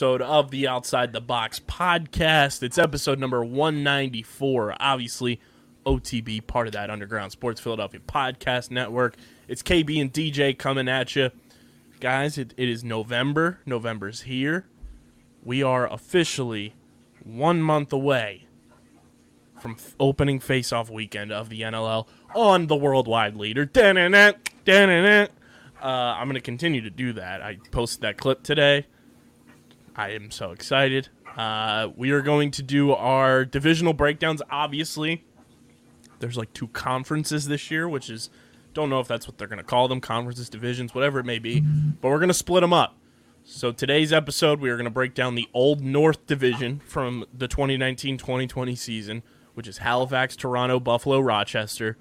Episode of the Outside the Box podcast. It's episode number 194. Obviously, OTB, part of that Underground Sports Philadelphia podcast network. It's KB and DJ coming at you. Guys, it, it is November. November's here. We are officially one month away from f- opening face-off weekend of the NLL on the worldwide leader. Da-na-na, da-na-na. Uh, I'm going to continue to do that. I posted that clip today. I am so excited. Uh, we are going to do our divisional breakdowns. Obviously, there's like two conferences this year, which is don't know if that's what they're going to call them, conferences, divisions, whatever it may be. But we're going to split them up. So today's episode, we are going to break down the Old North Division from the 2019-2020 season, which is Halifax, Toronto, Buffalo, Rochester.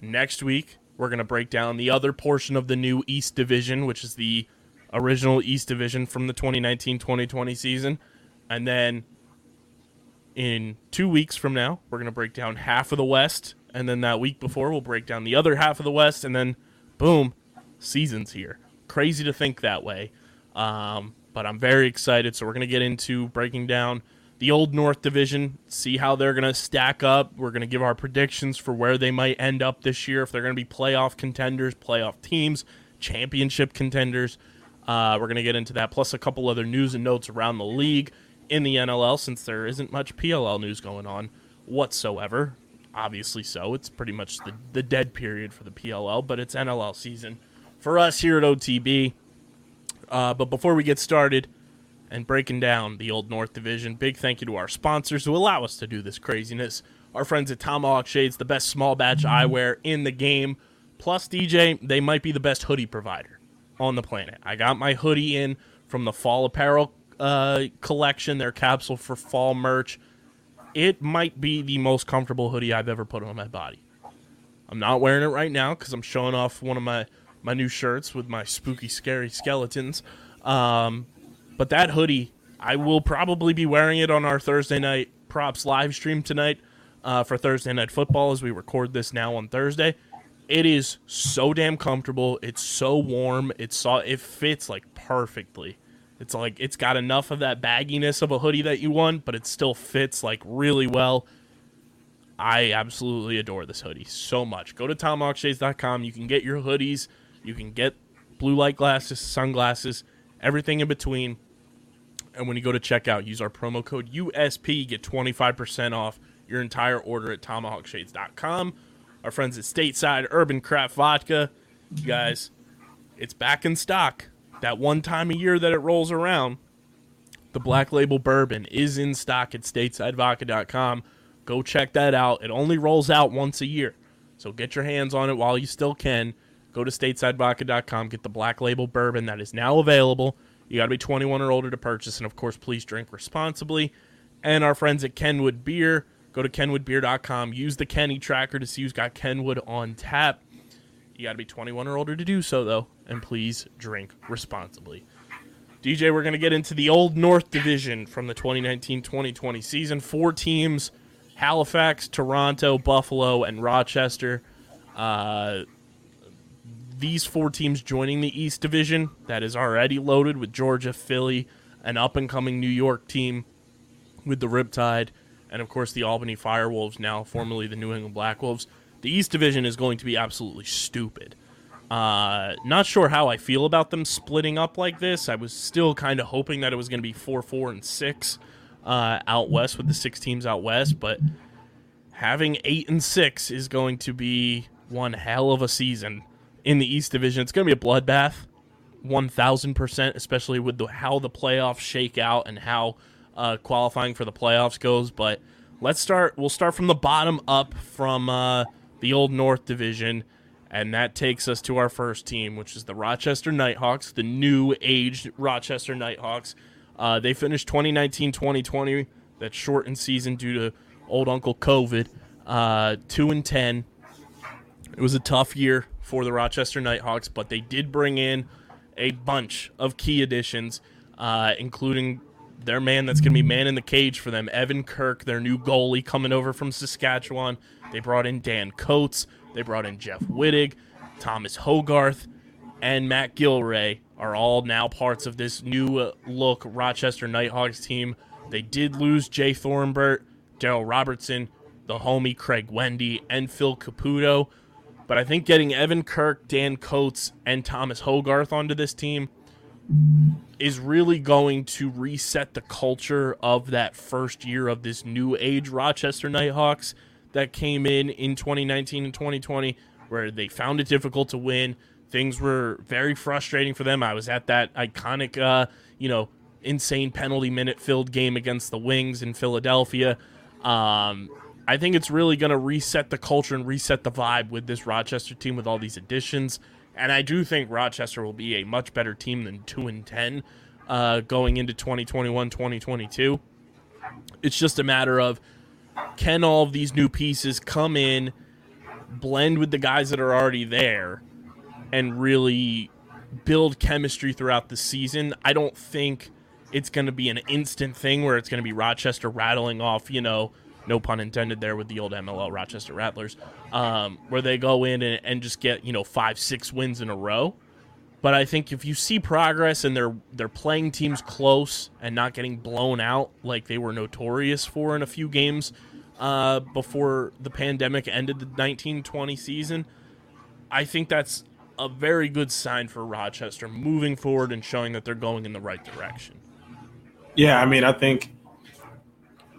Next week, we're going to break down the other portion of the new East Division, which is the original East Division from the 2019-2020 season. And then in two weeks from now, we're going to break down half of the West. And then that week before, we'll break down the other half of the West. And then, boom, season's here. Crazy to think that way. Um, but I'm very excited. So we're going to get into breaking down the Old North Division, see how they're going to stack up. We're going to give our predictions for where they might end up this year, if they're going to be playoff contenders, playoff teams, championship contenders. Uh, we're going to get into that, plus a couple other news and notes around the league in the NLL, since there isn't much PLL news going on whatsoever. Obviously, so. It's pretty much the, the dead period for the PLL, but it's NLL season for us here at OTB. Uh, but before we get started and breaking down the Old North Division, big thank you to our sponsors who allow us to do this craziness. Our friends at Tomahawk Shades, the best small batch eyewear in the game. Plus, DJ, they might be the best hoodie provider on the planet. I got my hoodie in from the fall apparel uh, collection, their capsule for fall merch. It might be the most comfortable hoodie I've ever put on my body. I'm not wearing it right now because I'm showing off one of my, my new shirts with my spooky, scary skeletons. Um, but that hoodie, I will probably be wearing it on our Thursday night props live stream tonight uh, for Thursday night football as we record this now on Thursday. It is so damn comfortable. It's so warm. It's so it fits like perfectly. It's like it's got enough of that bagginess of a hoodie that you want, but it still fits like really well. I absolutely adore this hoodie so much. Go to tomahawkshades.com. You can get your hoodies. You can get blue light glasses, sunglasses, everything in between. And when you go to checkout, use our promo code USP. Get 25% off your entire order at tomahawkshades.com. Our friends at Stateside Urban Craft Vodka. You guys, it's back in stock. That one time a year that it rolls around, the Black Label Bourbon is in stock at statesidevodka.com. Go check that out. It only rolls out once a year. So get your hands on it while you still can. Go to statesidevodka.com, get the Black Label Bourbon that is now available. You got to be 21 or older to purchase, and of course, please drink responsibly. And our friends at Kenwood Beer, go to kenwoodbeer.com. Use the Kenny tracker to see who's got Kenwood on tap. You got to be 21 or older to do so, though, and please drink responsibly. DJ, we're going to get into the Old North Division from the 2019 2020 season. Four teams Halifax, Toronto, Buffalo, and Rochester. Uh, these four teams joining the East Division that is already loaded with Georgia, Philly, an up and coming New York team with the Riptide, and of course the Albany Firewolves, now formerly the New England Black Wolves. the East Division is going to be absolutely stupid. Uh, not sure how I feel about them splitting up like this. I was still kind of hoping that it was going to be four, four, and six uh, out west with the six teams out west, but having eight and six is going to be one hell of a season in the East Division. It's going to be a bloodbath, one thousand percent, especially with the, how the playoffs shake out and how uh, qualifying for the playoffs goes. But let's start. We'll start from the bottom up from uh, the old North Division. And that takes us to our first team, which is the Rochester Nighthawks, the new age Rochester Nighthawks. Uh, they finished 2019 2020, that shortened season due to old Uncle COVID, uh, 2 and 10. It was a tough year for the Rochester Nighthawks, but they did bring in a bunch of key additions, uh, including their man that's going to be man in the cage for them, Evan Kirk, their new goalie coming over from Saskatchewan. They brought in Dan Coates. They brought in Jeff Wittig, Thomas Hogarth, and Matt Gilray are all now parts of this new uh, look Rochester Nighthawks team. They did lose Jay Thorimbert, Daryl Robertson, the homie Craig Wendy, and Phil Caputo. But I think getting Evan Kirk, Dan Coates, and Thomas Hogarth onto this team is really going to reset the culture of that first year of this new age Rochester Nighthawks that came in in 2019 and 2020, where they found it difficult to win. Things were very frustrating for them. I was at that iconic, uh, you know, insane penalty minute filled game against the Wings in Philadelphia. Um, I think it's really going to reset the culture and reset the vibe with this Rochester team with all these additions. And I do think Rochester will be a much better team than 2 and 10 uh, going into 2021 2022. It's just a matter of can all of these new pieces come in, blend with the guys that are already there, and really build chemistry throughout the season? I don't think it's going to be an instant thing where it's going to be Rochester rattling off, you know, no pun intended there with the old MLL Rochester Rattlers, um, where they go in and, and just get, you know, five, six wins in a row. But I think if you see progress and they're they're playing teams close and not getting blown out like they were notorious for in a few games uh, before the pandemic ended the 1920 season, I think that's a very good sign for Rochester moving forward and showing that they're going in the right direction. Yeah, I mean, I think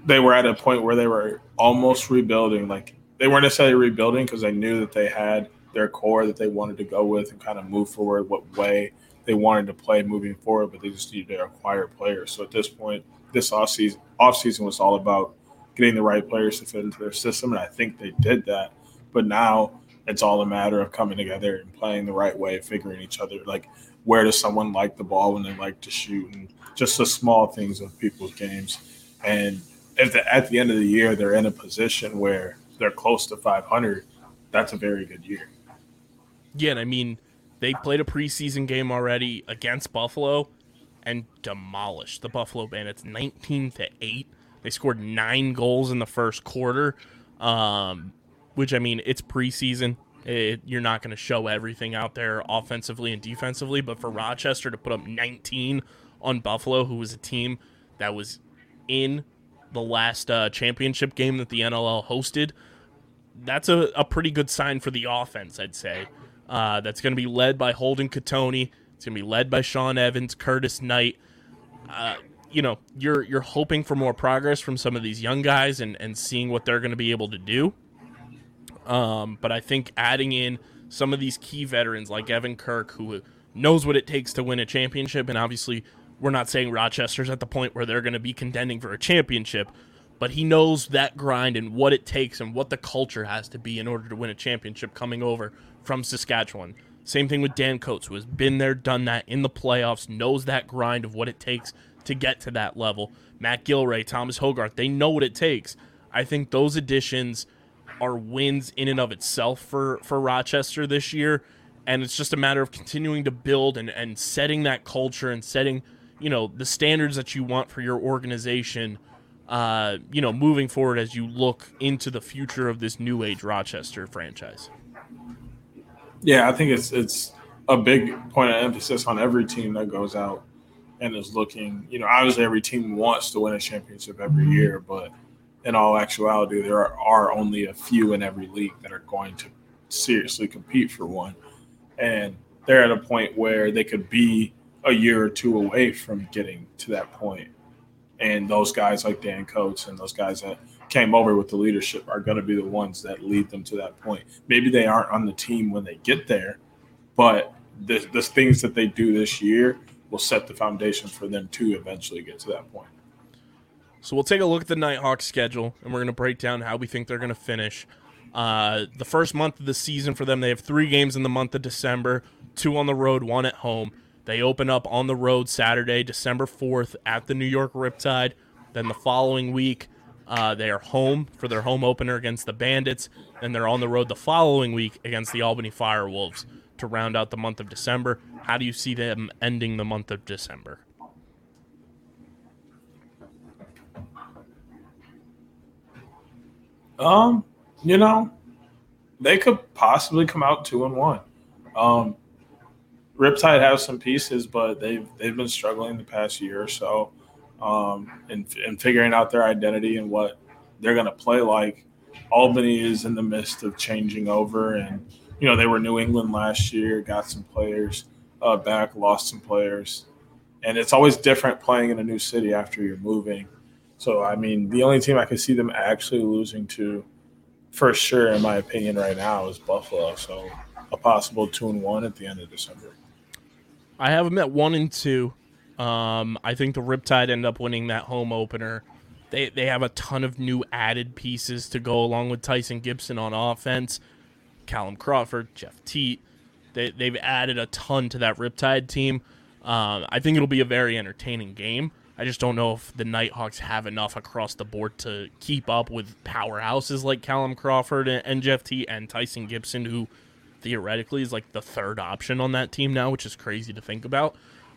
they were at a point where they were almost rebuilding. Like they weren't necessarily rebuilding because they knew that they had their core that they wanted to go with and kind of move forward what way they wanted to play moving forward, but they just needed to acquire players. So at this point, this off season off season was all about getting the right players to fit into their system, and I think they did that. But now it's all a matter of coming together and playing the right way, figuring each other like where does someone like the ball when they like to shoot, and just the small things of people's games. And if the, at the end of the year they're in a position where they're close to 500, that's a very good year. Yeah, and I mean, they played a preseason game already against Buffalo and demolished the Buffalo Bandits 19 to 8. They scored 9 goals in the first quarter. Um, which I mean, it's preseason. It, you're not going to show everything out there offensively and defensively, but for Rochester to put up 19 on Buffalo, who was a team that was in the last uh, championship game that the NLL hosted, that's a, a pretty good sign for the offense, I'd say. Uh, that's going to be led by Holden Cattoni. It's going to be led by Sean Evans, Curtis Knight. Uh, you know, you're you're hoping for more progress from some of these young guys and, and seeing what they're going to be able to do. Um, but I think adding in some of these key veterans like Evan Kirk, who knows what it takes to win a championship, and obviously we're not saying Rochester's at the point where they're going to be contending for a championship, but he knows that grind and what it takes and what the culture has to be in order to win a championship coming over from Saskatchewan. Same thing with Dan Coates, who has been there, done that in the playoffs, knows that grind of what it takes to get to that level. Matt Gilray, Thomas Hogarth, they know what it takes. I think those additions are wins in and of itself for, for Rochester this year. And it's just a matter of continuing to build and, and setting that culture and setting, you know, the standards that you want for your organization, uh, you know, moving forward as you look into the future of this new age Rochester franchise. Yeah, I think it's it's a big point of emphasis on every team that goes out and is looking. You know, obviously every team wants to win a championship every year, but in all actuality, there are, are only a few in every league that are going to seriously compete for one. And they're at a point where they could be a year or two away from getting to that point. And those guys like Dan Coates and those guys that came over with the leadership are going to be the ones that lead them to that point. Maybe they aren't on the team when they get there, but the, the things that they do this year will set the foundation for them to eventually get to that point. So we'll take a look at the Nighthawks schedule, and we're going to break down how we think they're going to finish. Uh, the first month of the season for them, they have three games in the month of December, two on the road, one at home. They open up on the road Saturday, December 4th at the New York Riptide. Then the following week, uh, they are home for their home opener against the Bandits. Then they're on the road the following week against the Albany Firewolves to round out the month of December. How do you see them ending the month of December? Um, you know, they could possibly come out two and one. Um, Riptide has some pieces, but they've they've been struggling the past year or so, um, and figuring out their identity and what they're going to play like. Albany is in the midst of changing over, and you know they were New England last year, got some players uh, back, lost some players, and it's always different playing in a new city after you're moving. So I mean, the only team I could see them actually losing to, for sure, in my opinion, right now is Buffalo. So a possible two and one at the end of December. I have them at one and two. Um, I think the Riptide end up winning that home opener. They they have a ton of new added pieces to go along with Tyson Gibson on offense, Callum Crawford, Jeff Teat. They they've added a ton to that Riptide team. Um, I think it'll be a very entertaining game. I just don't know if the Nighthawks have enough across the board to keep up with powerhouses like Callum Crawford and, and Jeff Teat and Tyson Gibson, who theoretically is like the third option on that team now, which is crazy to think about.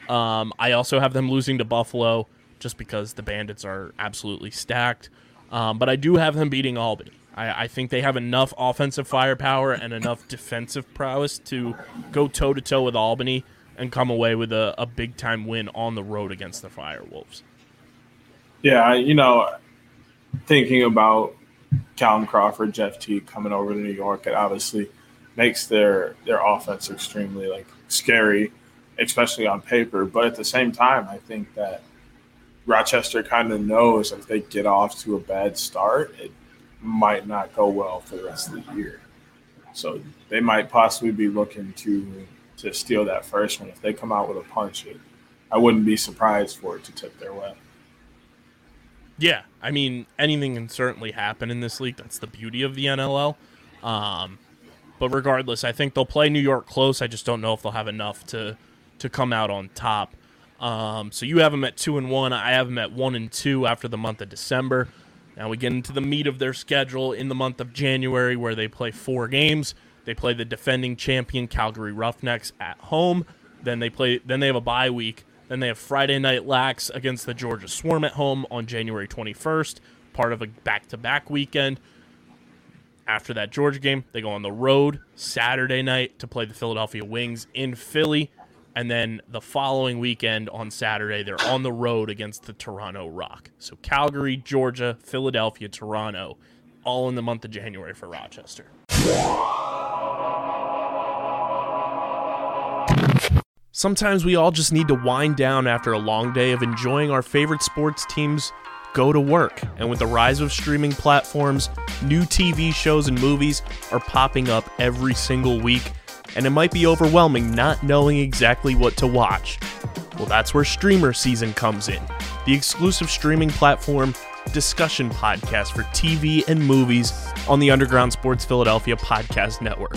Um, I also have them losing to Buffalo just because the Bandits are absolutely stacked. Um, but I do have them beating Albany. I, I, think they have enough offensive firepower and enough defensive prowess to go toe to toe with Albany and come away with a, a big time win on the road against the Firewolves. Yeah, you know, thinking about Callum Crawford, Jeff Teat coming over to New York, it obviously makes their their offense extremely like scary, especially on paper. But at the same time, I think that Rochester kind of knows if they get off to a bad start, it might not go well for the rest of the year. So they might possibly be looking to to steal that first one. If they come out with a punch, it, I wouldn't be surprised for it to tip their way. Yeah, I mean anything can certainly happen in this league. That's the beauty of the NLL. Um, but regardless, I think they'll play New York close. I just don't know if they'll have enough to to come out on top. Um, so you have them at two and one. I have them at one and two after the month of December. Now we get into the meat of their schedule in the month of January, where they play four games. They play the defending champion Calgary Roughnecks at home. Then they play. Then they have a bye week. Then they have Friday night lax against the Georgia Swarm at home on January 21st, part of a back-to-back weekend. After that Georgia game, they go on the road Saturday night to play the Philadelphia Wings in Philly. And then the following weekend on Saturday, they're on the road against the Toronto Rock. So Calgary, Georgia, Philadelphia, Toronto, all in the month of January for Rochester. Sometimes we all just need to wind down after a long day of enjoying our favorite sports teams go to work. And with the rise of streaming platforms, new TV shows and movies are popping up every single week, and it might be overwhelming not knowing exactly what to watch. Well, that's where Streamer Season comes in, the exclusive streaming platform discussion podcast for TV and movies on the Underground Sports Philadelphia Podcast Network.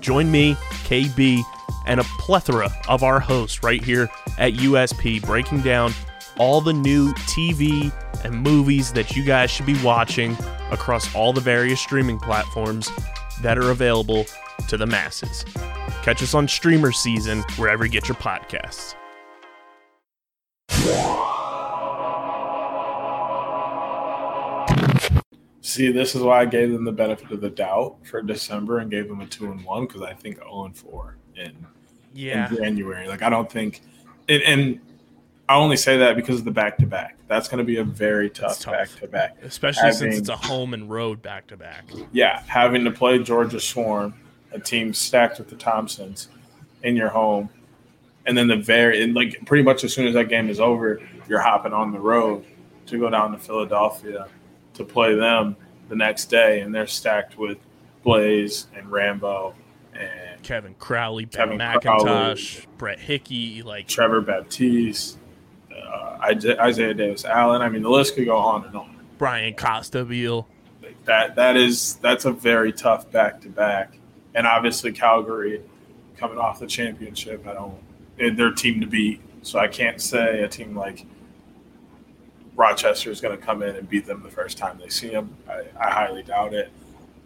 Join me, KB, and a plethora of our hosts right here at USP breaking down all the new TV and movies that you guys should be watching across all the various streaming platforms that are available to the masses. Catch us on Streamer Season wherever you get your podcasts. See, this is why I gave them the benefit of the doubt for December and gave them a two and one because I think zero and four in Yeah. in January. Like I don't think, and, and I only say that because of the back to back. That's going to be a very tough back to back. especially since it's a home and road back to back. Yeah, having to play Georgia Swarm, a team stacked with the Thompsons, in your home, and then the very and like pretty much as soon as that game is over, you're hopping on the road to go down to Philadelphia to play them the next day, and they're stacked with Blaze and Rambo and Kevin Crowley, Kevin McIntosh, Brett Hickey, like Trevor Baptiste, uh, Isaiah Davis Allen. I mean, the list could go on and on. Brian Costabile. That that is that's a very tough back to back, and obviously Calgary coming off the championship. I don't they're their team to beat, so I can't say a team like Rochester is going to come in and beat them the first time they see them. I, I highly doubt it.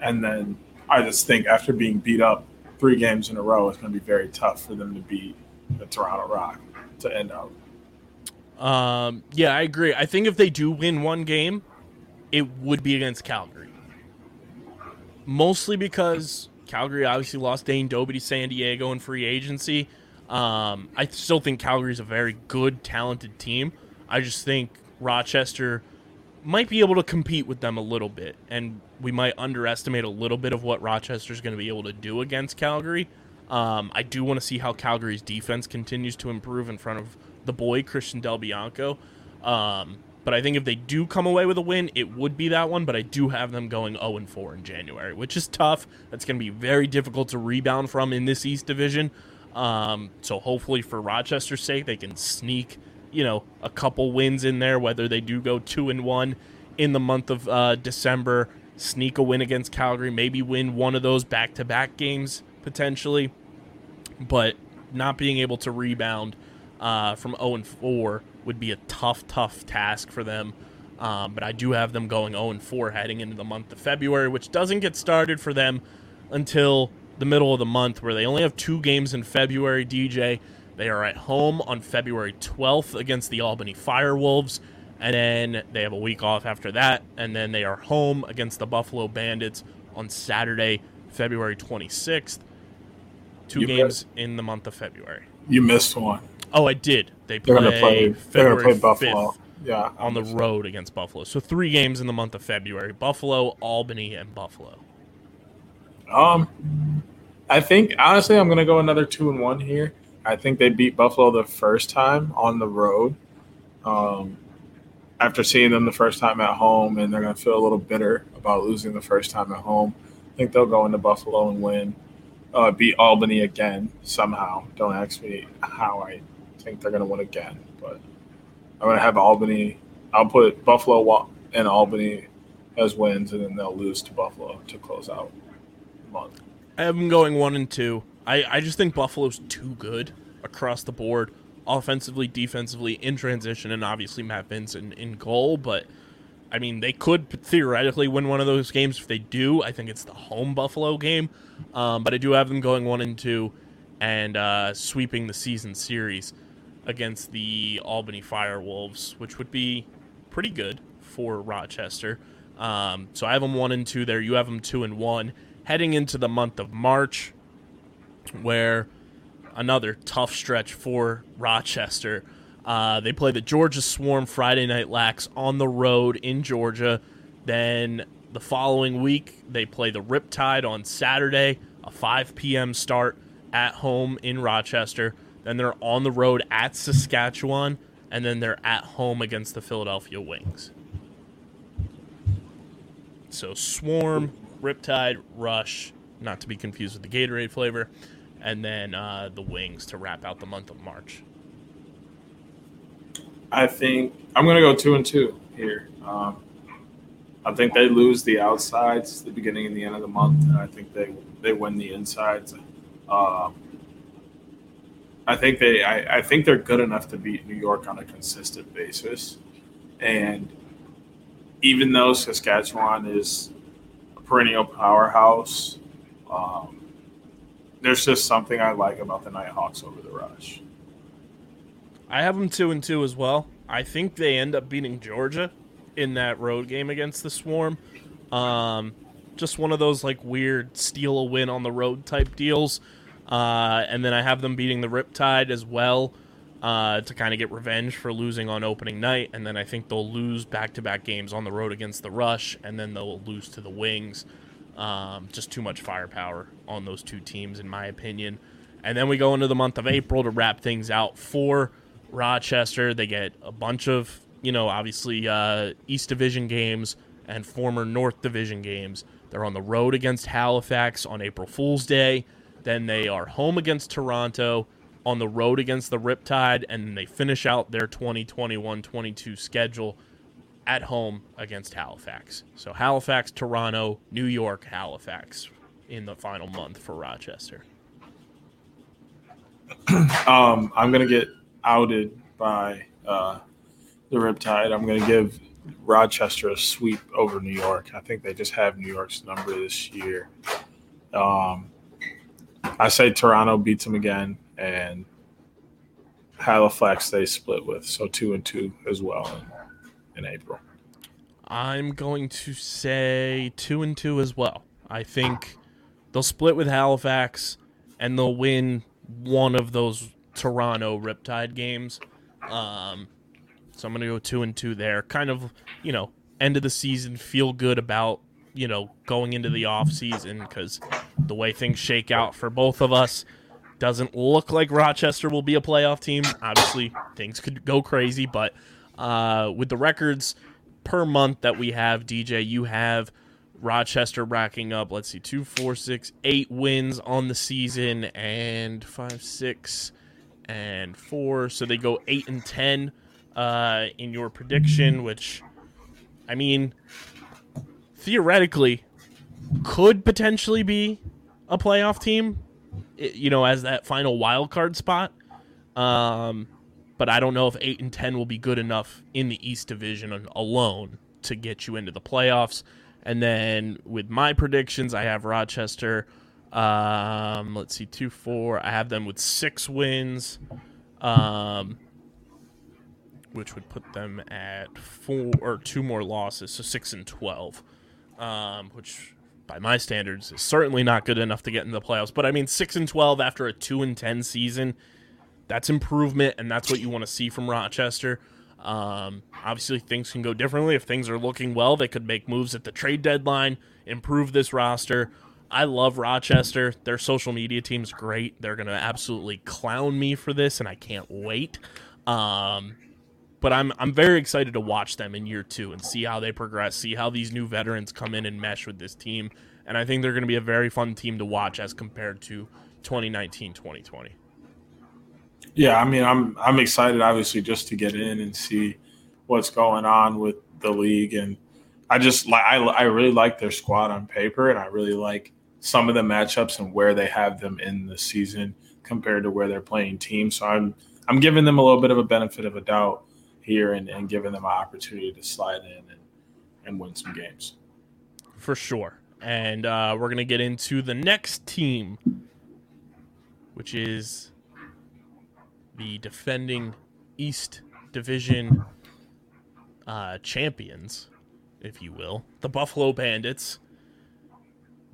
And then I just think after being beat up three games in a row, it's going to be very tough for them to beat the Toronto Rock to end out. Um, yeah, I agree. I think if they do win one game, it would be against Calgary. Mostly because Calgary obviously lost Dane Dobbie to San Diego in free agency. Um, I still think Calgary is a very good, talented team. I just think Rochester might be able to compete with them a little bit, and we might underestimate a little bit of what Rochester's going to be able to do against Calgary. Um, I do want to see how Calgary's defense continues to improve in front of the boy Christian Del Bianco. Um, but I think if they do come away with a win, it would be that one. But I do have them going 0 and 4 in January, which is tough. That's going to be very difficult to rebound from in this East Division. Um, so hopefully, for Rochester's sake, they can sneak, you know, a couple wins in there. Whether they do go two and one in the month of uh, December, sneak a win against Calgary, maybe win one of those back-to-back games potentially. But not being able to rebound uh, from 0 and 4 would be a tough, tough task for them. Um, but I do have them going 0 and 4 heading into the month of February, which doesn't get started for them until the middle of the month, where they only have two games in February. DJ, they are at home on February 12th against the Albany Firewolves, and then they have a week off after that, and then they are home against the Buffalo Bandits on Saturday, February 26th. Two You games in the month of February. You missed one. Oh, I did. They They're play, play. They're to February play Buffalo. 5th Yeah, on the road against Buffalo. So three games in the month of February: Buffalo, Albany, and Buffalo. Um, I think honestly, I'm gonna go another two and one here. I think they beat Buffalo the first time on the road. Um, after seeing them the first time at home, and they're gonna feel a little bitter about losing the first time at home. I think they'll go into Buffalo and win. Uh, beat Albany again somehow. Don't ask me how I think they're gonna win again, but I'm gonna have Albany. I'll put Buffalo and Albany as wins, and then they'll lose to Buffalo to close out the month. I have them going one and two. I, I just think Buffalo's too good across the board, offensively, defensively, in transition, and obviously Matt Vincent in goal. But I mean, they could theoretically win one of those games. If they do, I think it's the home Buffalo game. Um, but I do have them going one and two, and uh, sweeping the season series against the Albany Firewolves, which would be pretty good for Rochester. Um, so I have them one and two there. You have them two and one. Heading into the month of March, where another tough stretch for Rochester. Uh, they play the Georgia Swarm Friday Night Lax on the road in Georgia. Then the following week, they play the Riptide on Saturday, a 5 p.m. start at home in Rochester. Then they're on the road at Saskatchewan, and then they're at home against the Philadelphia Wings. So Swarm, Riptide, Rush, not to be confused with the Gatorade flavor, and then uh, the Wings to wrap out the month of March. I think I'm going to go two and two here. Um, I think they lose the outsides the beginning and the end of the month, and I think they they win the insides. Um, I think they I, I think they're good enough to beat New York on a consistent basis, and even though Saskatchewan is a perennial powerhouse, um, there's just something I like about the Nighthawks over the Rush. I have them two and two as well. I think they end up beating Georgia in that road game against the Swarm. Um, just one of those like weird steal a win on the road type deals. Uh, and then I have them beating the Riptide as well. uh, to kind of get revenge for losing on opening night, and then I think they'll lose back-to-back games on the road against the Rush, and then they'll lose to the Wings. Um, just too much firepower on those two teams, in my opinion. And then we go into the month of April to wrap things out for Rochester. They get a bunch of, you know, obviously uh, East Division games and former North Division games. They're on the road against Halifax on April Fool's Day. Then they are home against Toronto, on the road against the Riptide, and they finish out their 2021 22 schedule at home against Halifax. So Halifax, Toronto, New York, Halifax in the final month for Rochester. Um, I'm gonna get outed by uh, the Riptide. I'm gonna give Rochester a sweep over New York. I think they just have New York's number this year. Um, I say Toronto beats them again, and Halifax they split with, so two and two as well in, in April. I'm going to say two and two as well. I think they'll split with Halifax and they'll win one of those Toronto Riptide games. Um, so I'm going to go two and two there. Kind of, you know, end of the season, feel good about, you know, going into the off season because the way things shake out for both of us doesn't look like Rochester will be a playoff team. Obviously, things could go crazy, but uh, with the records per month that we have, DJ, you have Rochester racking up, let's see, two, four, six, eight wins on the season, and five, six, and four. So they go eight and ten uh, in your prediction, which, I mean, theoretically, could potentially be a playoff team, you know, as that final wild card spot. Um, but I don't know if eight and ten will be good enough in the East Division alone to get you into the playoffs. And then with my predictions, I have Rochester. Um, let's see, two, four. I have them with six wins, um, which would put them at four or two more losses, so six and twelve. Um, which by my standards is certainly not good enough to get in the playoffs. But I mean, six and twelve after a two and ten season that's improvement, and that's what you want to see from Rochester. Um, obviously, things can go differently. If things are looking well, they could make moves at the trade deadline, improve this roster. I love Rochester. Their social media team's great. They're going to absolutely clown me for this, and I can't wait. Um, but I'm I'm very excited to watch them in year two and see how they progress, see how these new veterans come in and mesh with this team. And I think they're going to be a very fun team to watch as compared to 2019 2020. Yeah, I mean, I'm I'm excited, obviously, just to get in and see what's going on with the league, and I just like I I really like their squad on paper, and I really like some of the matchups and where they have them in the season compared to where they're playing teams. So I'm I'm giving them a little bit of a benefit of a doubt here, and, and giving them an opportunity to slide in and, and win some games. for sure. And uh, we're gonna get into the next team, which is the defending East Division uh, champions, if you will, the Buffalo Bandits,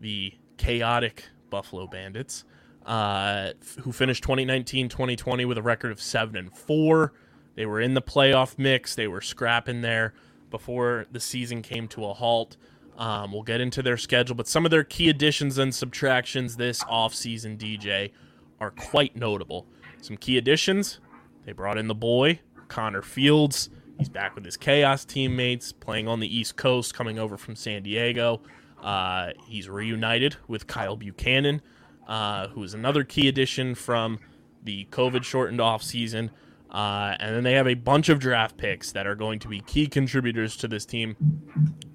the chaotic Buffalo Bandits, uh, who finished 2019-2020 with a record of seven and four. They were in the playoff mix. They were scrapping there before the season came to a halt. Um, we'll get into their schedule, but some of their key additions and subtractions this offseason, DJ, are quite notable. Some key additions they brought in the boy, Connor Fields. He's back with his Chaos teammates, playing on the East Coast, coming over from San Diego. Uh, he's reunited with Kyle Buchanan, uh, who is another key addition from the COVID shortened offseason. Uh, and then they have a bunch of draft picks that are going to be key contributors to this team.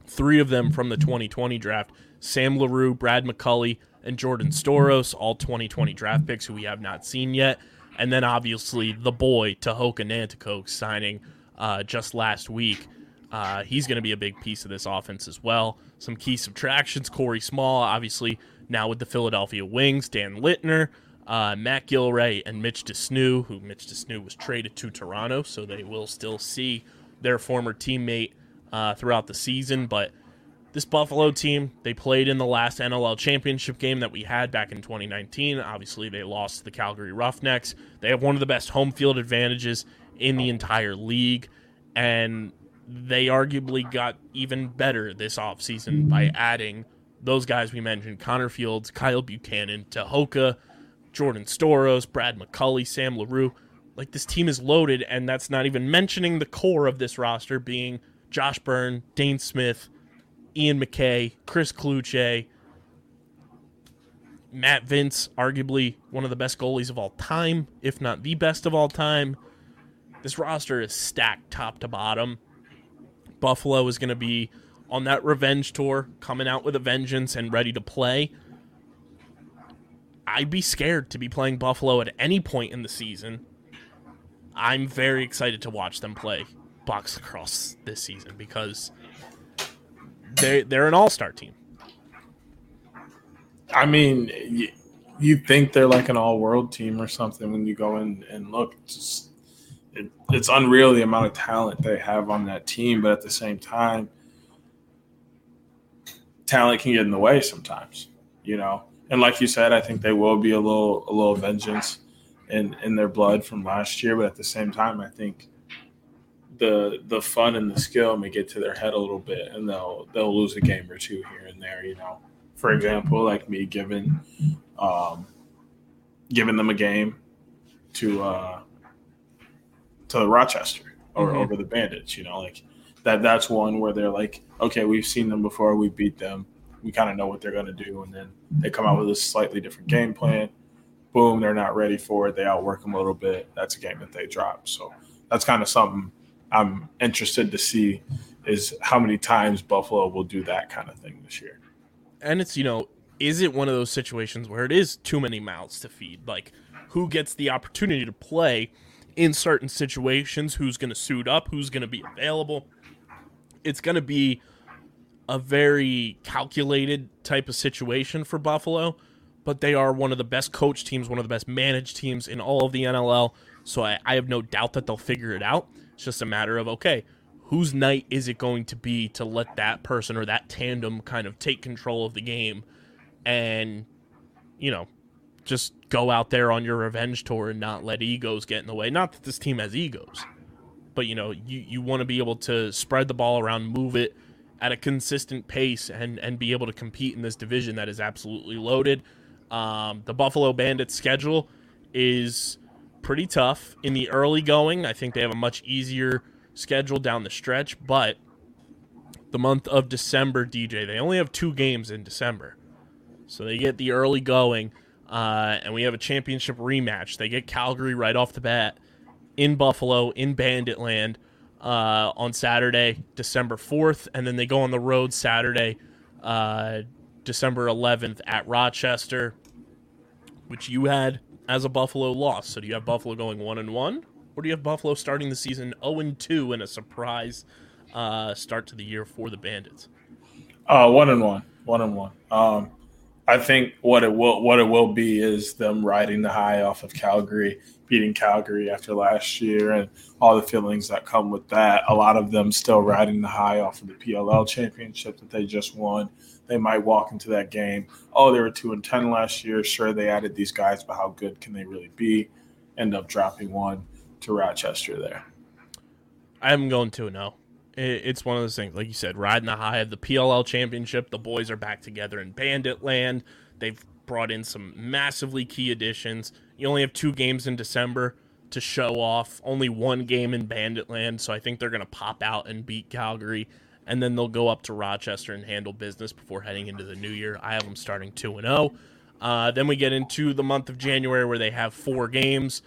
Three of them from the 2020 draft Sam LaRue, Brad McCulley, and Jordan Storos, all 2020 draft picks who we have not seen yet. And then obviously the boy, Tehoka Nanticoke, signing uh, just last week. Uh, he's going to be a big piece of this offense as well. Some key subtractions Corey Small, obviously, now with the Philadelphia Wings, Dan Lintner, uh, Matt Gilray, and Mitch de Snoo, who Mitch de Snoo was traded to Toronto, so they will still see their former teammate uh, throughout the season. But this Buffalo team, they played in the last NLL championship game that we had back in 2019. Obviously, they lost to the Calgary Roughnecks. They have one of the best home field advantages in the entire league. And they arguably got even better this offseason by adding those guys we mentioned Connor Fields, Kyle Buchanan, Tehoka, Jordan Storos, Brad McCully, Sam LaRue. Like this team is loaded, and that's not even mentioning the core of this roster being Josh Byrne, Dane Smith, Ian MacKay, Chris Cloutier, Matt Vinc, arguably one of the best goalies of all time, if not the best of all time. This roster is stacked top to bottom. Buffalo is going to be on that revenge tour, coming out with a vengeance and ready to play. I'd be scared to be playing Buffalo at any point in the season. I'm very excited to watch them play box lacrosse this season because they they're an all-star team. I mean, you, think they're like an all-world team or something when you go in and look. Just, it, it's unreal the amount of talent they have on that team, but at the same time, talent can get in the way sometimes. You know, and like you said, I think they will be a little a little vengeance in in their blood from last year, but at the same time, I think the the fun and the skill may get to their head a little bit, and they'll they'll lose a game or two here and there. You know, for example, like me giving um, giving them a game to uh, to Rochester or Mhm. over the Bandits. You know, like that. That's one where they're like, okay, we've seen them before, we beat them, we kind of know what they're going to do, and then they come out with a slightly different game plan. Boom, they're not ready for it. They outwork them a little bit. That's a game that they drop. So that's kind of something I'm interested to see is how many times Buffalo will do that kind of thing this year. And it's, you know, is it one of those situations where it is too many mouths to feed? Like, who gets the opportunity to play in certain situations? Who's going to suit up? Who's going to be available? It's going to be a very calculated type of situation for Buffalo, but they are one of the best coach teams, one of the best managed teams in all of the NLL. So I, I have no doubt that they'll figure it out. It's just a matter of, okay, whose night is it going to be to let that person or that tandem kind of take control of the game and, you know, just go out there on your revenge tour and not let egos get in the way. Not that this team has egos, but, you know, you, you want to be able to spread the ball around, move it at a consistent pace, and, and be able to compete in this division that is absolutely loaded. Um, the Buffalo Bandits schedule is pretty tough in the early going. I think they have a much easier schedule down the stretch, but the month of December, DJ, they only have two games in December. So they get the early going, uh, and we have a championship rematch. They get Calgary right off the bat in Buffalo, in Bandit Land, uh, on Saturday, December 4th, and then they go on the road Saturday, uh, December 11th at Rochester, which you had as a Buffalo loss. So do you have Buffalo going one and one, or do you have Buffalo starting the season zero and two in a surprise uh, start to the year for the Bandits? Uh, one and one, one and one. Um, I think what it will what it will be is them riding the high off of Calgary, beating Calgary after last year, and all the feelings that come with that. A lot of them still riding the high off of the PLL championship that they just won. They might walk into that game. Oh, they were two and ten last year. Sure, they added these guys, but how good can they really be? End up dropping one to Rochester there. I'm going to no. Oh. It's one of those things, like you said, riding the high of the PLL championship. The boys are back together in Bandit Land. They've brought in some massively key additions. You only have two games in December to show off, only one game in Banditland, So I think they're going to pop out and beat Calgary. And then they'll go up to Rochester and handle business before heading into the new year. I have them starting 2 and 0. Uh, then we get into the month of January where they have four games.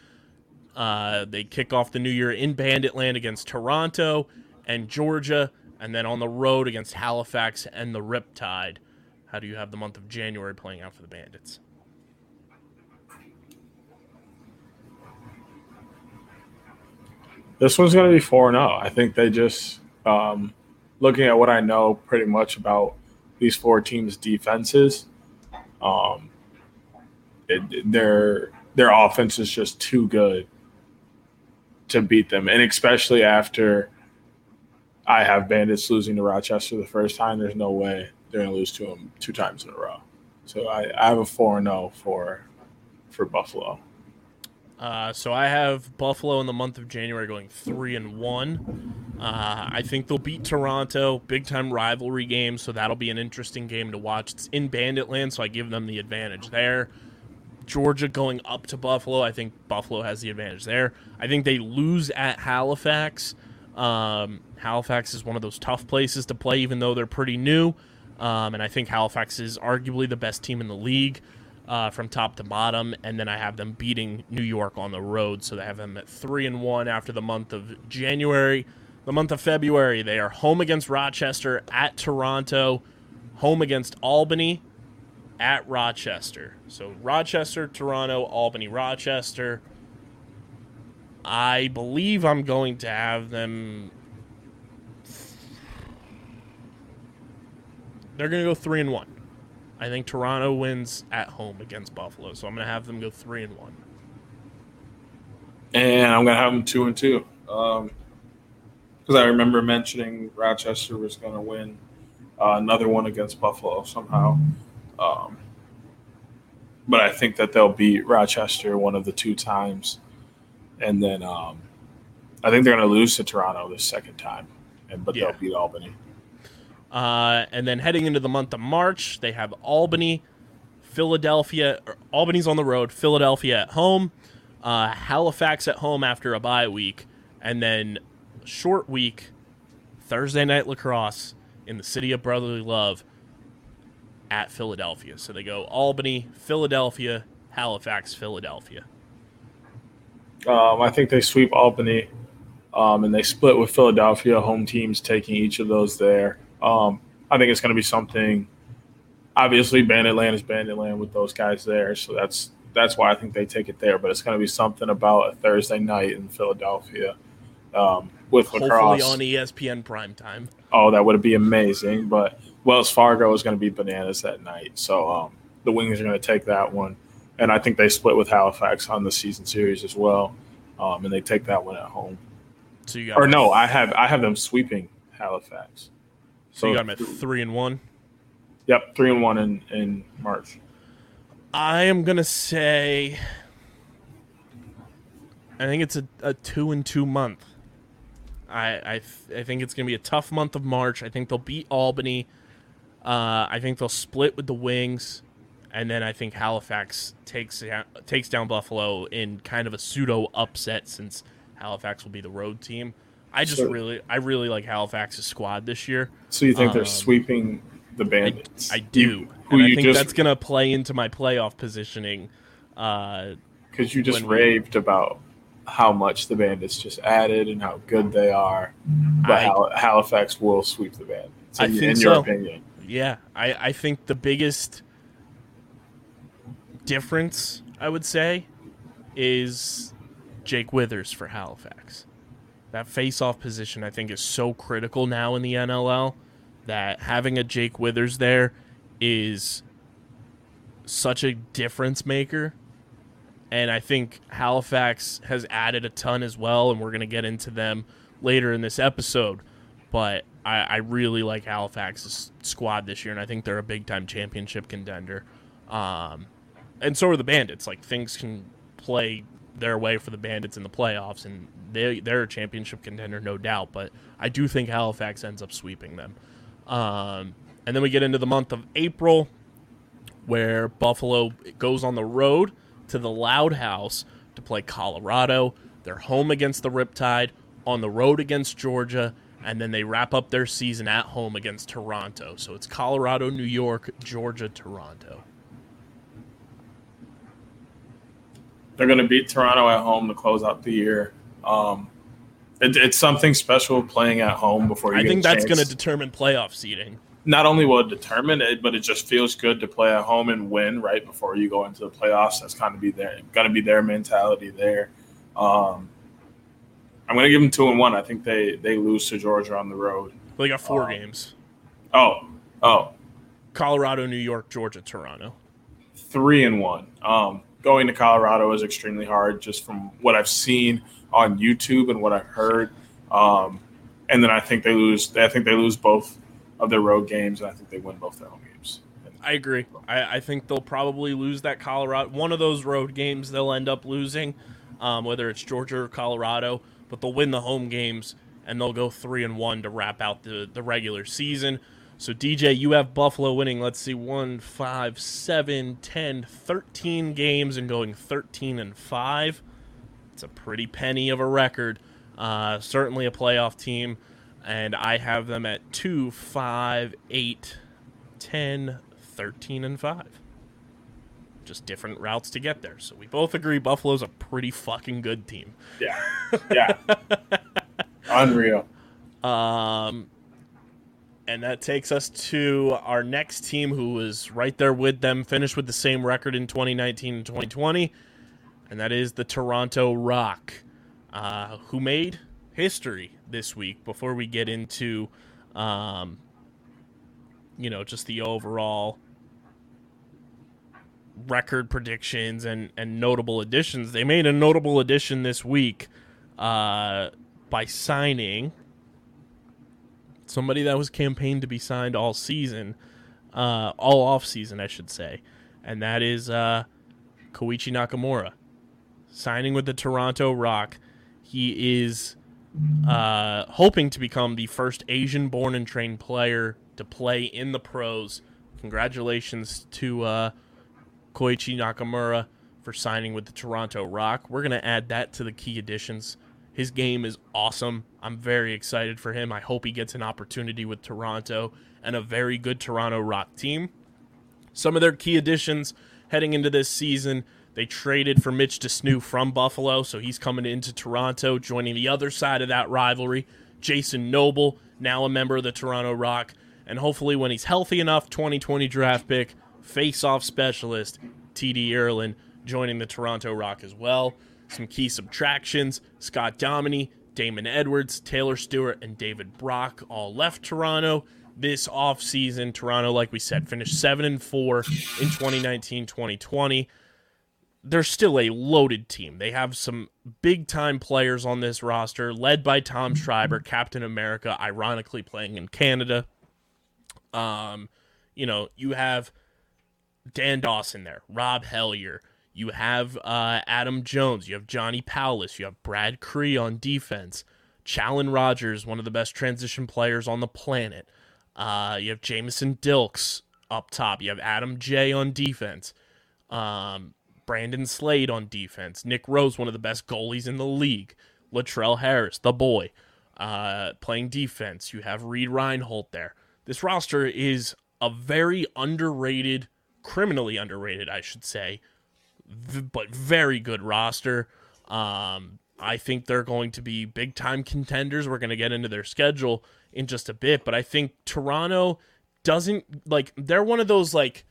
Uh, they kick off the new year in Banditland against Toronto and Georgia, and then on the road against Halifax and the Riptide. How do you have the month of January playing out for the Bandits? This one's going to be 4 0. I think they just, um, looking at what I know pretty much about these four teams' defenses, um, it, their their offense is just too good to beat them, and especially after I have Bandits losing to Rochester the first time. There's no way they're going to lose to them two times in a row. So I, I have a four and zero for for Buffalo. Uh, so I have Buffalo in the month of January going three and one. Uh, I think they'll beat Toronto, big time rivalry game. So that'll be an interesting game to watch. It's in Bandit Land, so I give them the advantage there. Georgia going up to Buffalo, I think Buffalo has the advantage there. I think they lose at Halifax. Um, Halifax is one of those tough places to play, even though they're pretty new. Um, and I think Halifax is arguably the best team in the league uh, from top to bottom. And then I have them beating New York on the road, so they have them at three and one after the month of January. The month of February, they are home against Rochester, at Toronto, home against Albany, at Rochester. So Rochester, Toronto, Albany, Rochester. I believe I'm going to have them. They're going to go three and one. I think Toronto wins at home against Buffalo, so I'm going to have them go three and one. And I'm going to have them two and two. Because um, I remember mentioning Rochester was going to win uh, another one against Buffalo somehow. Um, but I think that they'll beat Rochester one of the two times, and then um, I think they're going to lose to Toronto the second time, and but Yeah. they'll beat Albany. Uh, and then heading into the month of March, they have Albany, Philadelphia. Or Albany's on the road, Philadelphia at home, uh, Halifax at home after a bye week, and then short week, Thursday night lacrosse in the city of brotherly love at Philadelphia. So they go Albany, Philadelphia, Halifax, Philadelphia. Um, I think they sweep Albany, um, and they split with Philadelphia. Home teams taking each of those there. Um, I think it's going to be something. Obviously, Bandit Land is Bandit Land with those guys there, so that's that's why I think they take it there. But it's going to be something about a Thursday night in Philadelphia um, with Hopefully lacrosse. on ESPN primetime. oh, that would be amazing. But Wells Fargo is going to be bananas that night, so um, the Wings are going to take that one, and I think they split with Halifax on the season series as well, um, and they take that one at home. So you got Or no, I have I have them sweeping Halifax. So you got them at three and one. Yep, three and one in in March. I am gonna say. I think it's a, a two and two month. I I, th- I think it's gonna be a tough month of March. I think they'll beat Albany. Uh, I think they'll split with the Wings, and then I think Halifax takes takes down Buffalo in kind of a pseudo upset since Halifax will be the road team. I just So- really I really like Halifax's squad this year. So you think Um, they're sweeping the Bandits? I do, You- who and I you think just that's gonna play into my playoff positioning. Uh, because you just when we- raved about how much the Bandits just added and how good they are, but I- Hal- Halifax will sweep the Bandits. I In, think in your so. opinion, Yeah, I, I think the biggest difference, I would say, is Jake Withers for Halifax. That face-off position, I think, is so critical now in the NLL that having a Jake Withers there is such a difference maker. And I think Halifax has added a ton as well, and we're going to get into them later in this episode. But I, I really like Halifax's squad this year, and I think they're a big time championship contender. Um, and so are the Bandits. Like things can play their way for the Bandits in the playoffs, and they they're a championship contender, no doubt. But I do think Halifax ends up sweeping them. Um, and then we get into the month of April, where Buffalo goes on the road to the Loud House to play Colorado. They're home against the Riptide, on the road against Georgia, and then they wrap up their season at home against Toronto. So it's Colorado, New York, Georgia, Toronto. they're going to beat Toronto at home to close out the year. Um, it, it's something special playing at home before you. I think that's going to determine playoff seeding. not only will it determine it, but it just feels good to play at home and win right before you go into the playoffs. That's kind of be their got to be their mentality there. Um, I'm going to give them two and one. I think they they lose to Georgia on the road. They got four Oh. games: Oh, oh, Colorado, New York, Georgia, Toronto. three and one. Um, going to Colorado is extremely hard, just from what I've seen on YouTube and what I've heard. Um, and then I think they lose. I think they lose both of their road games, and I think they win both their home games. I agree. I, I think they'll probably lose that Colorado. One of those road games they'll end up losing, um, whether it's Georgia or Colorado. But they'll win the home games and they'll go three and one to wrap out the the regular season. So DJ, you have Buffalo winning. Let's see, one, five, seven, 10, 13 games and going thirteen and five. It's a pretty penny of a record. Uh, certainly a playoff team, and I have them at two, five, eight, 10, 13 and 5. Just different routes to get there. So we both agree Buffalo's a pretty fucking good team. Yeah, yeah, unreal. Um, and that takes us to our next team who was right there with them, finished with the same record in 2019 and 2020, and that is the Toronto Rock, uh, who made history this week before we get into, um, you know, just the overall record predictions and, and notable additions. They made a notable addition this week uh, by signing somebody that was campaigned to be signed all season, uh, all off season, I should say, and that is uh, Koichi Nakamura signing with the Toronto Rock. He is uh, hoping to become the first Asian born and trained player to play in the pros. Congratulations to uh, Koichi Nakamura for signing with the Toronto Rock. We're going to add that to the key additions. His game is awesome. I'm very excited for him. I hope he gets an opportunity with Toronto and a very good Toronto Rock team. Some of their key additions heading into this season they traded for Mitch de Snoo from Buffalo, so he's coming into Toronto, joining the other side of that rivalry. Jason Noble, now a member of the Toronto Rock, and hopefully when he's healthy enough, 2020 draft pick, face-off specialist, TD Ierlan, joining the Toronto Rock as well. Some key subtractions, Scott Dominy, Damon Edwards, Taylor Stewart, and David Brock all left Toronto this offseason. Toronto, like we said, finished 7 and 4 in 2019-2020 they're still a loaded team. They have some big time players on this roster, led by Tom Schreiber, Captain America, ironically playing in Canada. Um, you know, you have Dan Dawson there, Rob Hellyer, you have uh, Adam Jones, you have Johnny Powless, you have Brad Kri on defense, Challen Rogers, one of the best transition players on the planet. Uh, you have Jamison Dilks up top. You have Adam J on defense. Um, Brandon Slade on defense. Nick Rose, one of the best goalies in the league. Latrell Harris, the boy, uh, playing defense. You have Reid Reinholdt there. This roster is a very underrated, criminally underrated, I should say, v- but very good roster. Um, I think they're going to be big time contenders. We're going to get into their schedule in just a bit, but I think Toronto doesn't like they're one of those like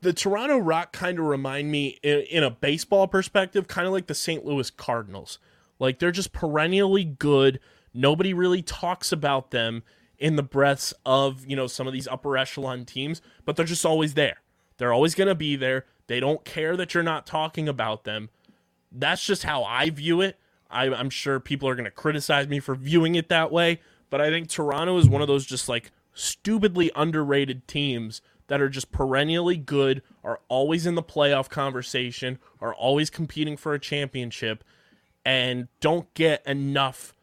the Toronto Rock kind of remind me in, in a baseball perspective, kind of like the St. Louis Cardinals. Like they're just perennially good. Nobody really talks about them in the breaths of, you know, some of these upper echelon teams, but they're just always there. They're always going to be there. They don't care that you're not talking about them. That's just how I view it. I, I'm sure people are going to criticize me for viewing it that way, but I think Toronto is one of those just like stupidly underrated teams that are just perennially good, are always in the playoff conversation, are always competing for a championship, and don't get enough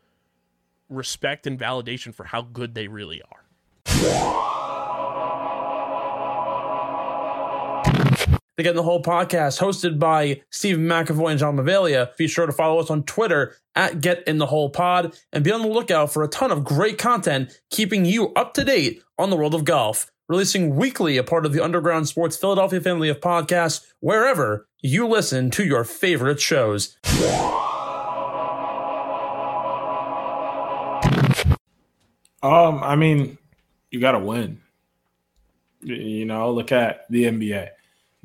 respect and validation for how good they really are. The Get in the Hole podcast, hosted by Steve McAvoy and John Mavalia. Be sure to follow us on Twitter at Get in the Hole Pod and be on the lookout for a ton of great content keeping you up to date on the world of golf releasing weekly a part of the Underground Sports Philadelphia family of podcasts wherever you listen to your favorite shows. Um, I mean, you got to win. You know, look at the NBA.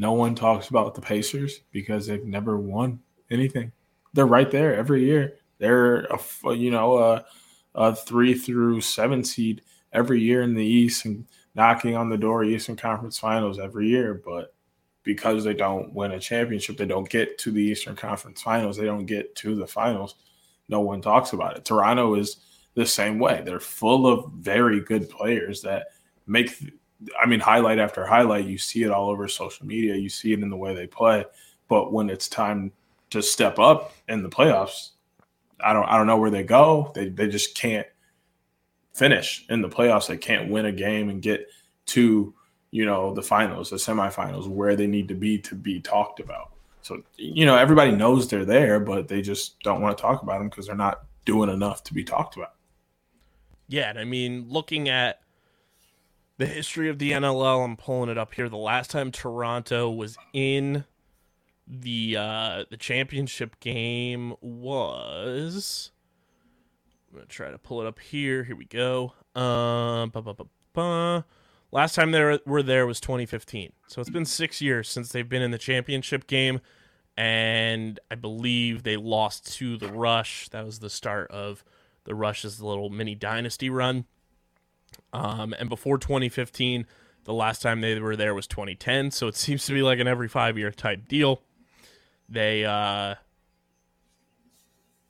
No one talks about the Pacers because they've never won anything. They're right there every year. They're a you know a, a three through seven seed every year in the East, and knocking on the door Eastern Conference Finals every year, but because they don't win a championship, they don't get to the Eastern Conference Finals, they don't get to the finals. No one talks about it. Toronto is the same way. They're full of very good players that make I mean highlight after highlight, you see it all over social media, you see it in the way they play, but when it's time to step up in the playoffs, I don't I don't know where they go. They they just can't finish in the playoffs. They can't win a game and get to, you know, the finals, the semifinals where they need to be to be talked about. So, you know, everybody knows they're there, but they just don't want to talk about them because they're not doing enough to be talked about. Yeah, and I mean, looking at the history of the NLL, I'm pulling it up here. The last time Toronto was in the uh the championship game was I'm gonna try to pull it up here. Here we go. Um, ba, ba, ba, ba. last time they were there was 2015. So it's been six years since they've been in the championship game, and I believe they lost to the Rush. That was the start of the Rush's little mini dynasty run. Um, and before 2015, the last time they were there was 2010. So it seems to be like an every five year type deal. They, uh,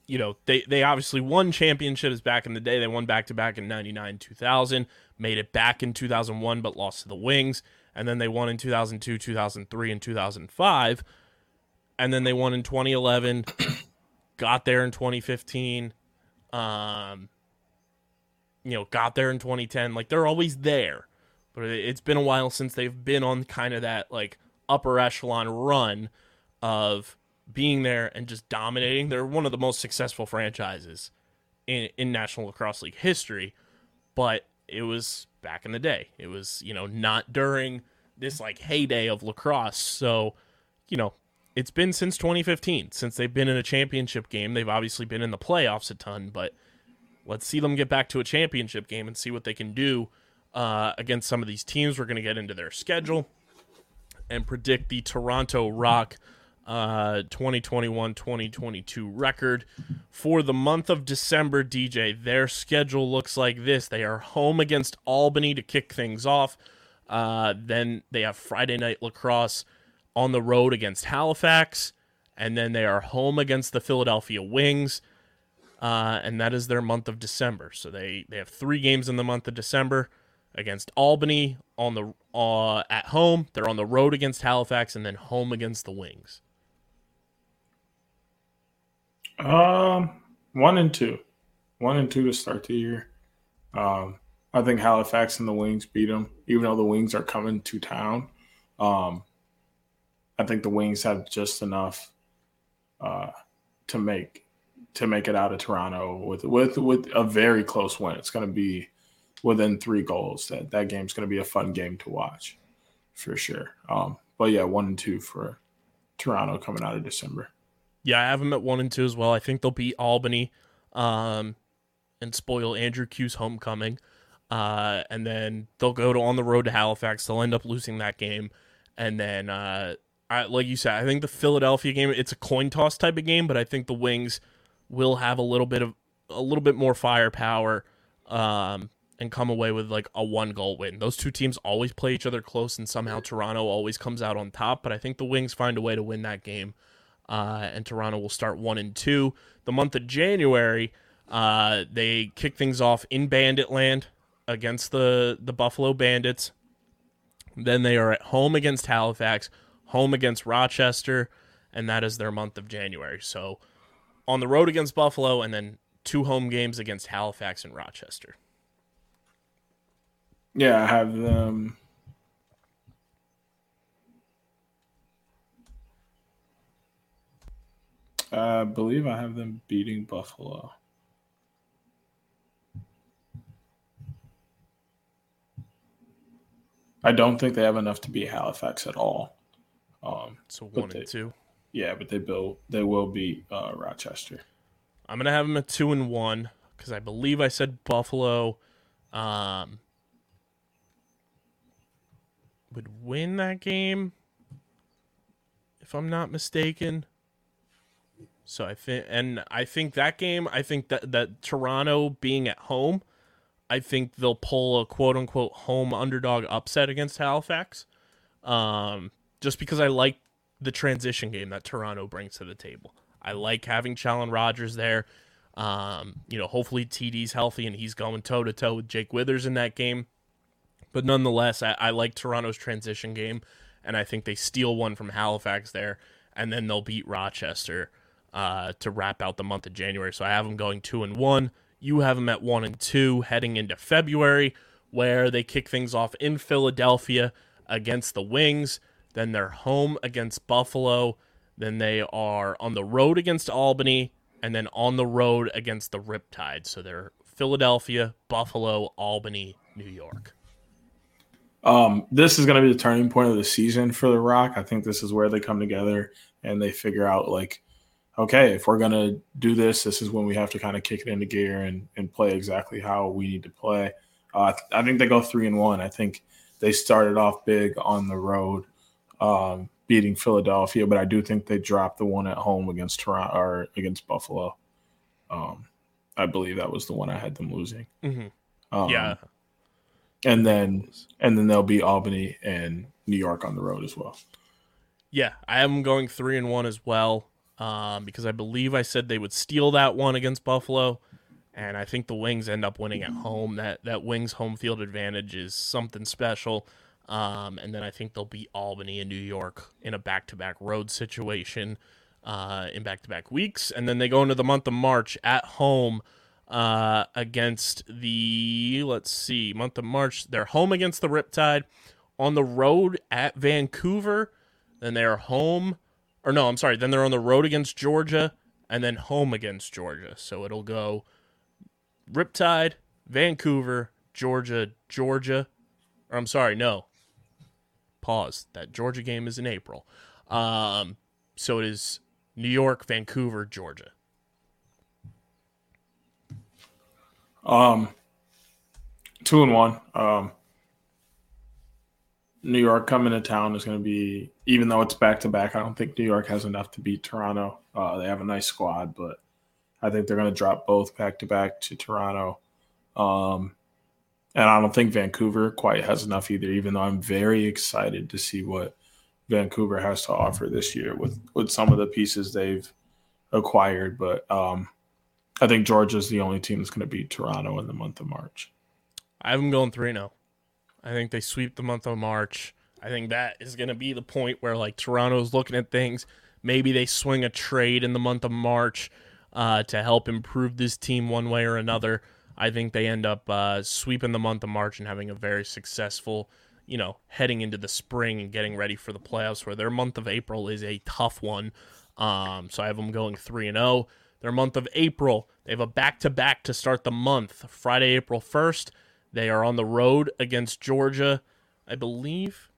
you know, they, they obviously won championships back in the day. They won back to back in 99, 2000, made it back in 2001, but lost to the Wings. And then they won in 2002, 2003, and 2005. And then they won in 2011, got there in 2015, um, you know, got there in 2010. Like they're always there, but it's been a while since they've been on kind of that like upper echelon run of being there and just dominating. They're one of the most successful franchises in in National Lacrosse League history, but it was back in the day. It was, you know, not during this like heyday of lacrosse. So, you know, it's been since 2015 since they've been in a championship game. They've obviously been in the playoffs a ton, but let's see them get back to a championship game and see what they can do uh, against some of these teams. We're going to get into their schedule and predict the Toronto Rock uh, 2021 2022 record. For the month of December, DJ, their schedule looks like this. They are home against Albany to kick things off. Uh, then they have Friday night lacrosse on the road against Halifax. And then they are home against the Philadelphia Wings. Uh, and that is their month of December. So they, they have three games in the month of December against Albany on the uh, at home. They're on the road against Halifax and then home against the Wings. Um, one and two, one and two to start the year. Um, I think Halifax and the Wings beat them, even though the Wings are coming to town. Um, I think the Wings have just enough uh, to make to make it out of Toronto with with with a very close win. It's going to be within three goals. That that game's going to be a fun game to watch for sure. Um, but yeah, one and two for Toronto coming out of December. Yeah, I have them at one and two as well. I think they'll beat Albany um, and spoil Andrew Kew's homecoming. Uh, and then they'll go to on the road to Halifax. They'll end up losing that game. And then, uh, I, like you said, I think the Philadelphia game, it's a coin toss type of game, but I think the Wings will have a little bit of a little bit more firepower um, and come away with like a one goal win. Those two teams always play each other close, and somehow Toronto always comes out on top. But I think the Wings find a way to win that game uh, and Toronto will start one and two. The month of January, uh, they kick things off in Bandit Land against the the Buffalo Bandits. Then they are at home against Halifax, home against Rochester, and that is their month of January. So on the road against Buffalo, and then two home games against Halifax and Rochester. Yeah, I have them. I believe I have them beating Buffalo. I don't think they have enough to beat Halifax at all. Um, So one they- and two. Yeah, but they will they will beat uh, Rochester. I'm gonna have them at two and one because I believe I said Buffalo um, would win that game, if I'm not mistaken. So I think, and I think that game, I think that that Toronto being at home, I think they'll pull a quote unquote home underdog upset against Halifax, um, just because I like the transition game that Toronto brings to the table. I like having Challen Rogers there. Um, you know, hopefully TD's healthy and he's going toe to toe with Jake Withers in that game. But nonetheless, I, I like Toronto's transition game, and I think they steal one from Halifax there, and then they'll beat Rochester uh, to wrap out the month of January. So I have them going two and one. You have them at one and two heading into February, where they kick things off in Philadelphia against the Wings. Then they're home against Buffalo. Then they are on the road against Albany, and then on the road against the Riptide. So they're Philadelphia, Buffalo, Albany, New York. Um, this is going to be the turning point of the season for the Rock. I think this is where they come together and they figure out like, okay, if we're going to do this, this is when we have to kind of kick it into gear and, and play exactly how we need to play. Uh, I think they go three and one. I think they started off big on the road, um, beating Philadelphia, but I do think they dropped the one at home against Toronto or against Buffalo. Um, I believe that was the one I had them losing. Mm-hmm. Um, yeah, and then and then they'll be Albany and New York on the road as well. Yeah, I am going three and one as well, um, because I believe I said they would steal that one against Buffalo, and I think the Wings end up winning at home. That that Wings home field advantage is something special. Um, and then I think they'll beat Albany and New York in a back to back road situation uh, in back to back weeks, and then they go into the month of March at home uh, against the let's see month of March. They're home against the Riptide, on the road at Vancouver. Then they're home, or no, I'm sorry. Then they're on the road against Georgia, and then home against Georgia. So it'll go Riptide, Vancouver, Georgia, Georgia. Or I'm sorry, no. Pause. That Georgia game is in April. Um, so it is New York, Vancouver, Georgia. Um, two and one. Um, New York coming to town is going to be, even though it's back to back. I don't think New York has enough to beat Toronto. Uh, they have a nice squad, but I think they're going to drop both back to back to Toronto. Um, and I don't think Vancouver quite has enough either. Even though I'm very excited to see what Vancouver has to offer this year with with some of the pieces they've acquired, but um, I think Georgia's the only team that's going to beat Toronto in the month of March. I have them going 3 0. I think they sweep the month of March. I think that is going to be the point where, like, Toronto's looking at things. Maybe they swing a trade in the month of March uh, to help improve this team one way or another. I think they end up uh, sweeping the month of March and having a very successful, you know, heading into the spring and getting ready for the playoffs, where their month of April is a tough one. Um, so I have them going 3 and 0. Their month of April, they have a back to back to start the month. Friday, April 1st, they are on the road against Georgia, I believe.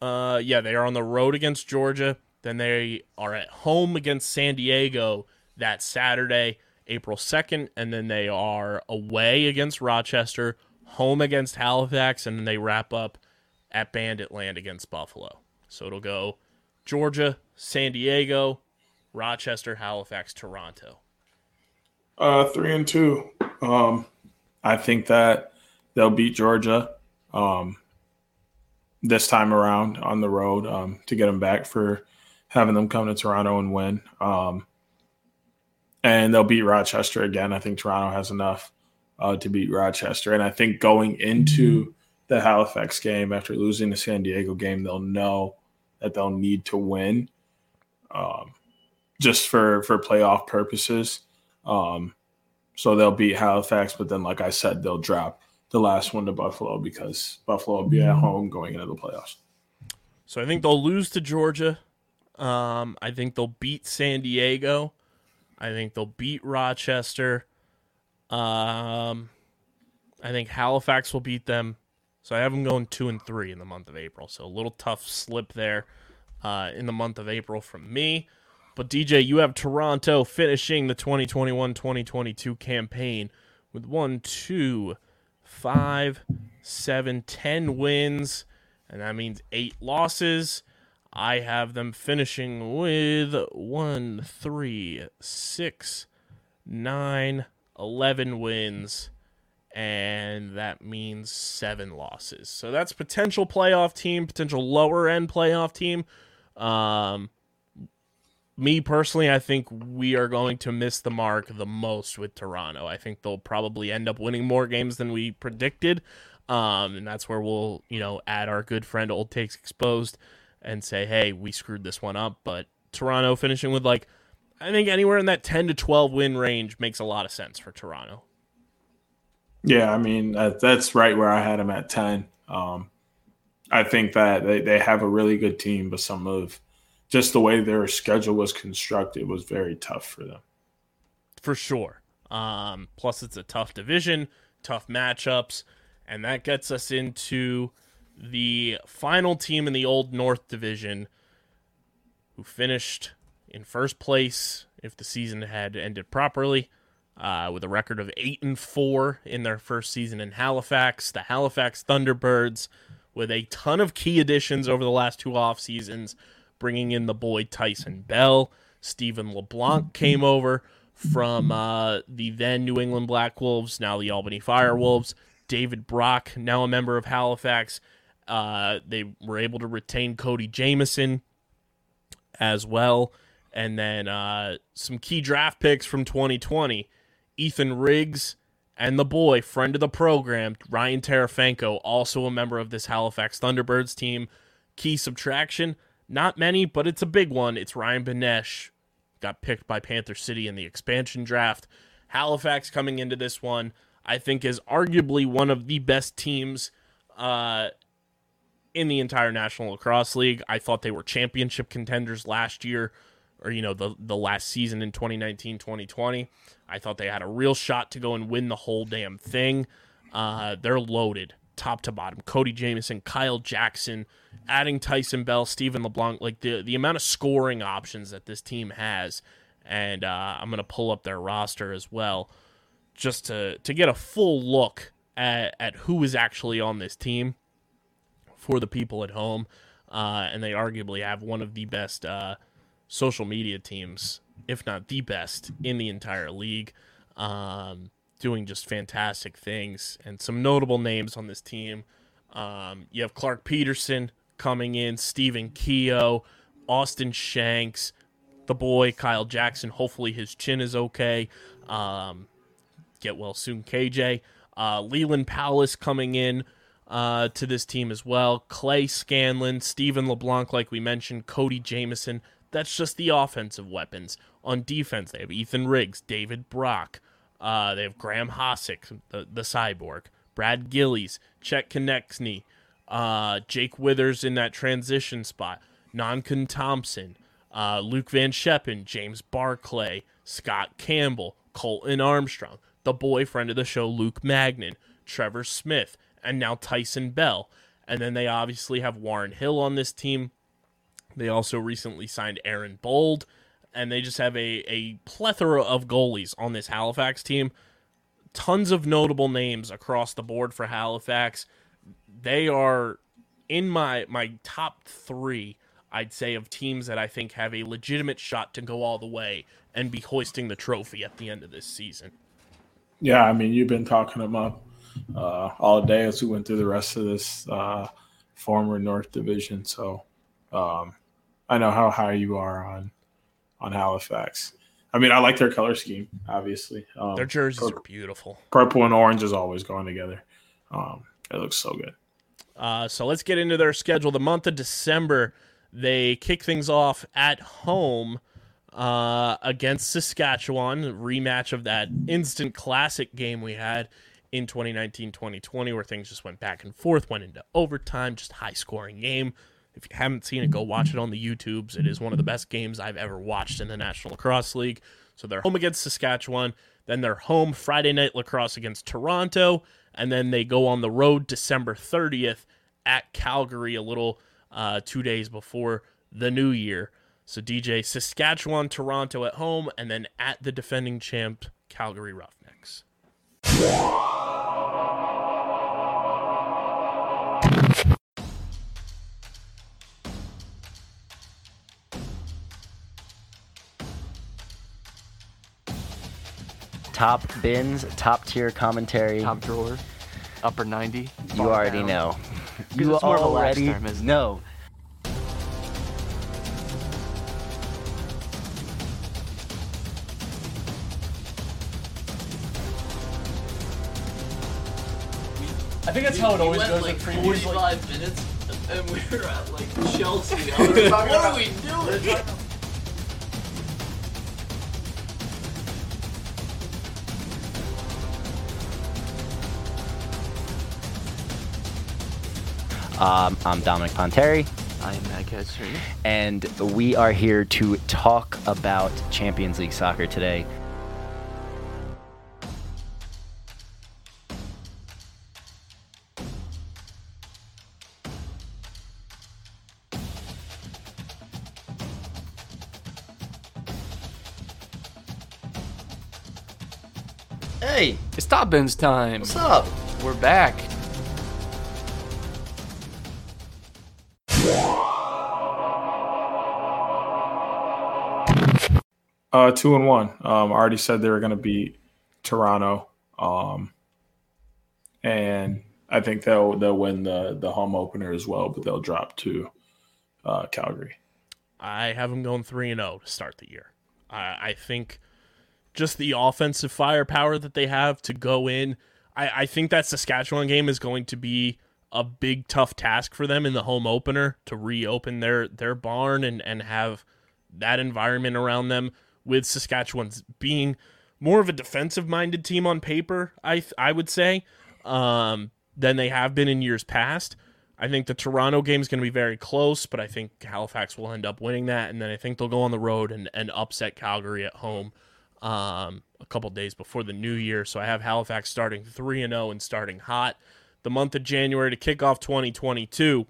Uh, yeah, they are on the road against Georgia. Then they are at home against San Diego that Saturday, April 2nd. And then they are away against Rochester, home against Halifax, and then they wrap up at Bandit Land against Buffalo. So it'll go Georgia, San Diego, Rochester, Halifax, Toronto. Uh, three and two. Um, I think that they'll beat Georgia um, this time around on the road um, to get them back for having them come to Toronto and win. Um, and they'll beat Rochester again. I think Toronto has enough uh, to beat Rochester. And I think going into the Halifax game after losing the San Diego game, they'll know that they'll need to win um, just for, for playoff purposes. Um, so they'll beat Halifax, but then, like I said, they'll drop the last one to Buffalo because Buffalo will be at home going into the playoffs. So I think they'll lose to Georgia. Um, I think they'll beat San Diego. I think they'll beat Rochester. Um, I think Halifax will beat them. So I have them going two and three in the month of April. So a little tough slip there uh, in the month of April from me. But DJ, you have Toronto finishing the 2021 2022 campaign with one, two, five, seven, ten wins, and that means eight losses. I have them finishing with one, three, six, nine, eleven wins, and that means seven losses. So that's potential playoff team, potential lower end playoff team. Um, me personally, I think we are going to miss the mark the most with Toronto. I think they'll probably end up winning more games than we predicted. Um, and that's where we'll, you know, add our good friend Old Takes Exposed and say, hey, we screwed this one up. But Toronto finishing with like, I think anywhere in that 10 to 12 win range makes a lot of sense for Toronto. Yeah, I mean that, that's right where I had them at ten. Um, I think that they, they have a really good team, but some of just the way their schedule was constructed was very tough for them. For sure. Um, plus, it's a tough division, tough matchups, and that gets us into the final team in the Old North Division who finished in first place if the season had ended properly. Uh, with a record of eight and four in their first season in Halifax, the Halifax Thunderbirds, with a ton of key additions over the last two off seasons, bringing in the boy Tyson Bell. Stephen LeBlanc came over from uh, the then New England Black Wolves, now the Albany Fire Wolves. David Brock, now a member of Halifax. Uh, they were able to retain Cody Jamieson as well. And then uh, some key draft picks from 2020 Ethan Riggs and the boy, friend of the program, Ryan Terefenko, also a member of this Halifax Thunderbirds team. Key subtraction, not many, but it's a big one. It's Ryan Benesch, got picked by Panther City in the expansion draft. Halifax coming into this one, I think, is arguably one of the best teams uh, in the entire National Lacrosse League. I thought they were championship contenders last year, or, you know, the, the last season in 2019 2020. I thought they had a real shot to go and win the whole damn thing. Uh, they're loaded top to bottom. Cody Jamieson, Kyle Jackson, adding Tyson Bell, Stephen LeBlanc, like the the amount of scoring options that this team has, and uh, I'm gonna pull up their roster as well, just to to get a full look at at who is actually on this team for the people at home, uh, and they arguably have one of the best uh, social media teams, if not the best in the entire league. Um, doing just fantastic things and some notable names on this team. Um, you have Clarke Petterson coming in, Stephen Keogh, Austin Shanks, the boy Kyle Jackson. Hopefully his chin is okay. Um, get well soon, KJ. Uh, Leland Palace coming in uh, to this team as well. Clay Scanlon, Stephen LeBlanc, like we mentioned, Cody Jamieson. That's just the offensive weapons. On defense, they have Ethan Riggs, David Brock. Uh, they have Graeme Hossack, the, the cyborg, Brad Gillies, Chet Koneczny, uh, Jake Withers in that transition spot, Nankun Thompson, uh, Luke Van Sheppen, James Barclay, Scott Campbell, Colton Armstrong, the boyfriend of the show, Luke Magnan, Trevor Smith, and now Tyson Bell. And then they obviously have Warren Hill on this team. They also recently signed Aaron Bold, and they just have a, a plethora of goalies on this Halifax team. Tons of notable names across the board for Halifax. They are in my my top three, I'd say, of teams that I think have a legitimate shot to go all the way and be hoisting the trophy at the end of this season. Yeah, I mean, you've been talking them up uh, all day as we went through the rest of this uh, former North Division. So um, I know how high you are on on Halifax. I mean, I like their color scheme. Obviously, um, Their jerseys purple, are beautiful. purple and orange is always going together. Um, it looks so good. Uh, so let's get into their schedule. The month of December, they kick things off at home uh, against Saskatchewan, rematch of that instant classic game we had in 2019 2020, where things just went back and forth, went into overtime, just high scoring game. If you haven't seen it, go watch it on the YouTubes. It is one of the best games I've ever watched in the National Lacrosse League. So they're home against Saskatchewan. Then they're home Friday night lacrosse against Toronto. And then they go on the road December 30th at Calgary, a little uh, two days before the new year. So DJ Saskatchewan, Toronto at home, and then at the defending champ Calgary Roughnecks. Top bins, top tier commentary. Top drawer, upper 90. you already down. know. You it's more of a lax already term, it? Think that's how it always went goes. like with previews, like- minutes, and we were at like Chelsea. I was like, what are we doing? Um, I'm Dominic Ponteri, I am Matt Ketcher. and we are here to talk about Champions League soccer today. Hey, it's Top Ben's time. What's up? We're back. Uh, two and one. Um, I already said they were going to beat Toronto, um, and I think they'll they'll win the the home opener as well, but they'll drop to uh, Calgary. I have them going three and zero to start the year. I, I think just the offensive firepower that they have to go in. I, I think that Saskatchewan game is going to be a big tough task for them in the home opener to reopen their their barn and and have that environment around them with Saskatchewan's being more of a defensive minded team on paper. I I would say um, than they have been in years past. I think the Toronto game is going to be very close, but I think Halifax will end up winning that, and then I think they'll go on the road and, and upset Calgary at home um, a couple days before the new year. So I have Halifax starting three and zero and starting hot. The month of January to kick off 2022,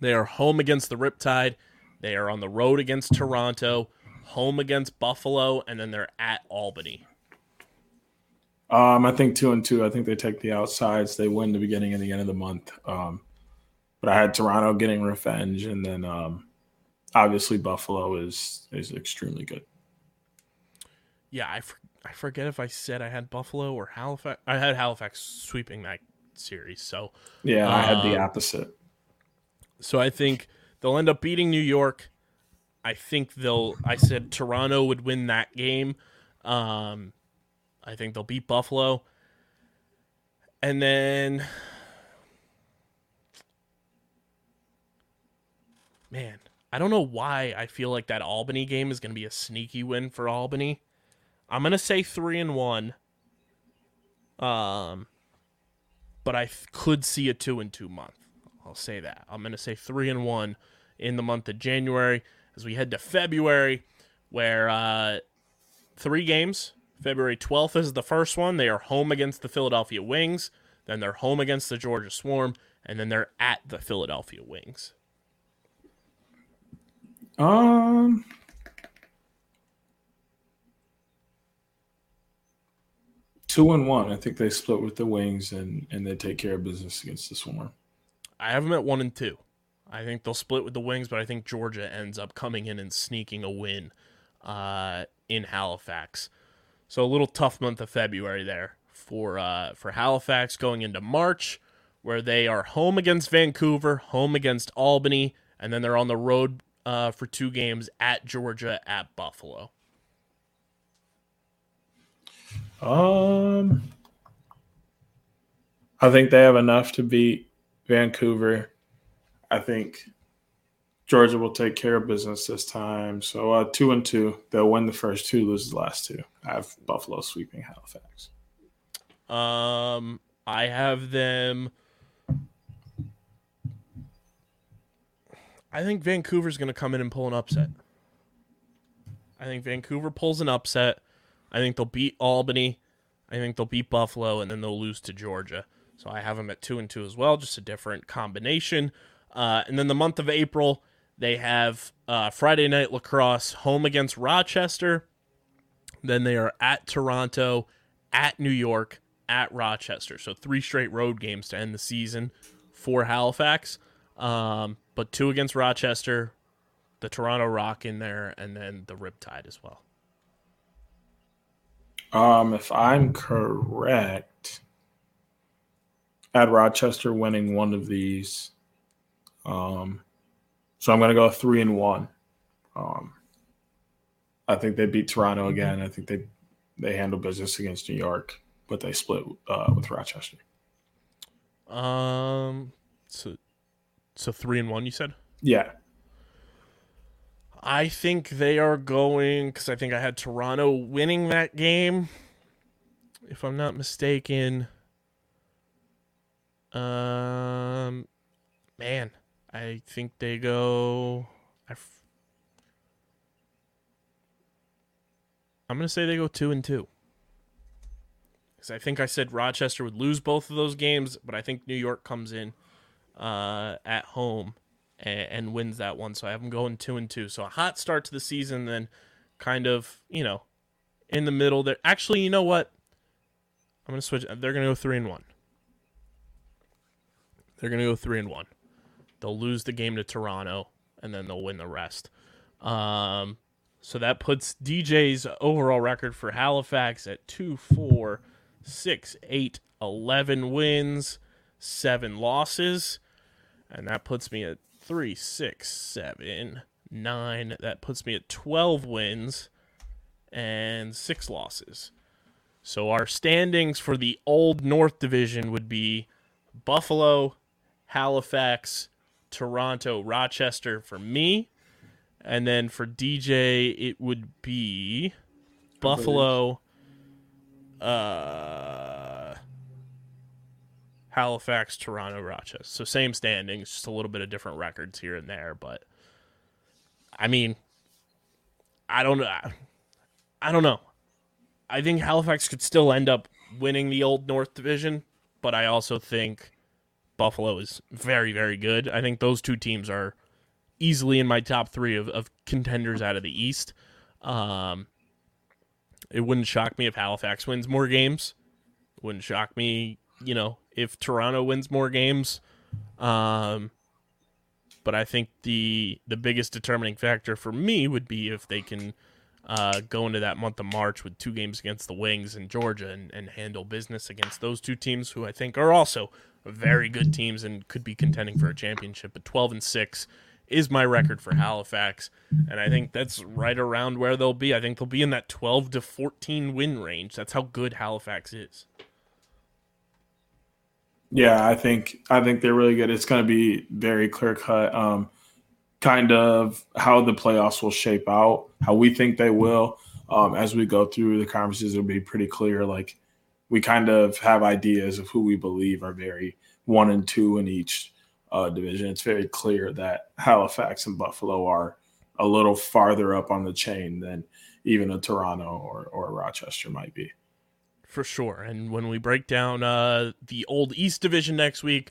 they are home against the Riptide. They are on the road against Toronto, home against Buffalo, and then they're at Albany. Um, I think two and two. I think they take the outsides. They win the beginning and the end of the month. Um, but I had Toronto getting revenge, and then um, obviously Buffalo is is extremely good. Yeah, I, for, I forget if I said I had Buffalo or Halifax. I had Halifax sweeping that series. So Yeah, I had the Um, opposite. So I think they'll end up beating New York. I think they'll. I said Toronto would win that game. Um, I think they'll beat Buffalo, and then, man, I don't know why I feel like that Albany game is going to be a sneaky win for Albany. I'm to say three and one. Um, but I could see a two and two month. I'll say that. I'm to say three and one in the month of January as we head to February, where uh, three games. February 12th is the first one. They are home against the Philadelphia Wings. Then they're home against the Georgia Swarm, and then they're at the Philadelphia Wings. Um, two and one. I think they split with the Wings, and and they take care of business against the Swarm. I have them at one and two. I think they'll split with the Wings, but I think Georgia ends up coming in and sneaking a win uh, in Halifax. So a little tough month of February there for uh, for Halifax going into March, where they are home against Vancouver, home against Albany, and then they're on the road uh, for two games at Georgia, at Buffalo. Um, I think they have enough to beat Vancouver. I think Georgia will take care of business this time. So uh, two and two, they'll win the first two, lose the last two. I have Buffalo sweeping Halifax. Um, I have them. I think Vancouver's going to come in and pull an upset. I think Vancouver pulls an upset. I think they'll beat Albany. I think they'll beat Buffalo, and then they'll lose to Georgia. So I have them at two and two as well, just a different combination. Uh, and then the month of April, they have uh, Friday night lacrosse home against Rochester. Then they are at Toronto, at New York, at Rochester. So three straight road games to end the season for Halifax. Um, but two against Rochester, the Toronto Rock in there, and then the Riptide as well. Um, if I'm correct, I had Rochester winning one of these. Um, so I'm going to go three and one. Um, I think they beat Toronto again. I think they they handle business against New York, but they split uh, with Rochester. Um, so so three and one. You said. Yeah. I think they are going because I think I had Toronto winning that game, if I'm not mistaken. Um, man, I think they go. I f- I'm gonna say they go two and two. Because I think I said Rochester would lose both of those games, but I think New York comes in uh, at home and, and wins that one. So I have them going two and two. So a hot start to the season, then kind of you know in the middle there. Actually, you know what? I'm gonna switch. They're gonna go three and one. They're gonna go three and one. They'll lose the game to Toronto, and then they'll win the rest. Um, so that puts DJ's overall record for Halifax at two, four, six, eight, eleven wins, seven losses, and that puts me at three, six, seven, nine. That puts me at twelve wins and six losses. So our standings for the old North Division would be Buffalo, Halifax, Toronto, Rochester for me. And then for DJ, it would be Buffalo, uh, Halifax, Toronto, Rochester. So same standings, just a little bit of different records here and there. But I mean, I don't know. I don't know. I think Halifax could still end up winning the old North Division, but I also think Buffalo is very, very good. I think those two teams are easily in my top three of, of contenders out of the East. Um, it wouldn't shock me if Halifax wins more games. It wouldn't shock me, you know, if Toronto wins more games. Um, but I think the the biggest determining factor for me would be if they can uh, go into that month of March with two games against the Wings and Georgia and, and handle business against those two teams, who I think are also very good teams and could be contending for a championship. But 12 and 6 is my record for Halifax, and I think that's right around where they'll be. I think they'll be in that 12 to 14 win range. That's how good Halifax is. Yeah, I think I think they're really good. It's going to be very clear cut. Um, kind of how the playoffs will shape out, how we think they will. Um, as we go through the conferences, it'll be pretty clear. Like we kind of have ideas of who we believe are very one and two in each uh, division. It's very clear that Halifax and Buffalo are a little farther up on the chain than even a Toronto or, or Rochester might be. For sure. And when we break down uh, the old East Division next week,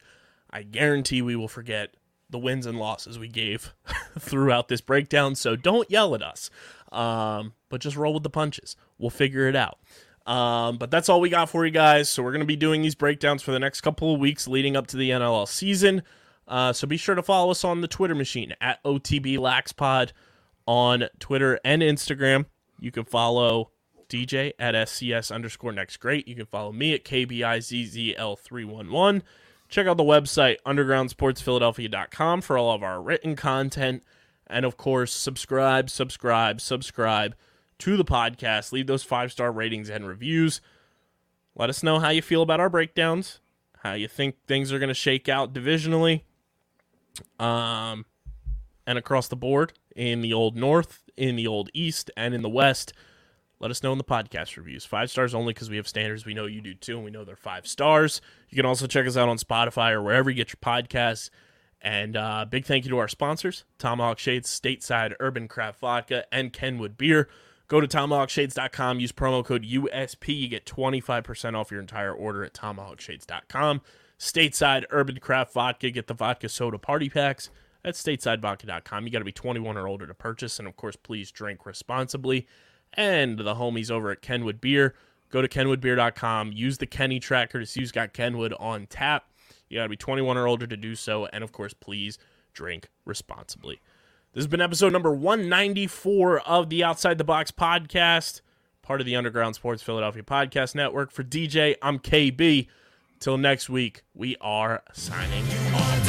I guarantee we will forget the wins and losses we gave throughout this breakdown. So don't yell at us, um, but just roll with the punches. We'll figure it out. Um, but that's all we got for you guys. So we're going to be doing these breakdowns for the next couple of weeks leading up to the NLL season. Uh, so be sure to follow us on the Twitter machine at OTBLaxPod on Twitter and Instagram. You can follow DJ at SCS underscore next great. You can follow me at KBIZZL311. Check out the website, undergroundsportsphiladelphia.com, for all of our written content. And of course, subscribe, subscribe, subscribe to the podcast. Leave those five star ratings and reviews. Let us know how you feel about our breakdowns, how you think things are going to shake out divisionally, um, and across the board in the old North, in the old East, and in the West. Let us know in the podcast reviews. Five stars only because we have standards. We know you do too, and we know they're five stars. You can also check us out on Spotify or wherever you get your podcasts. And uh, big thank you to our sponsors, Tomahawk Shades, Stateside Urban Craft Vodka, and Kenwood Beer. Go to tomahawkshades.com, use promo code USP. You get 25% off your entire order at tomahawkshades.com. Stateside Urban Craft Vodka, get the vodka soda party packs at statesidevodka.com. You got to be 21 or older to purchase. And of course, please drink responsibly and the homies over at Kenwood Beer. Go to kenwoodbeer.com. Use the Kenny tracker to see who's got Kenwood on tap. You got to be 21 or older to do so. And of course, please drink responsibly. This has been episode number 194 of the Outside the Box podcast, part of the Underground Sports Philadelphia Podcast Network. For DJ, I'm KB. Till next week, we are signing off.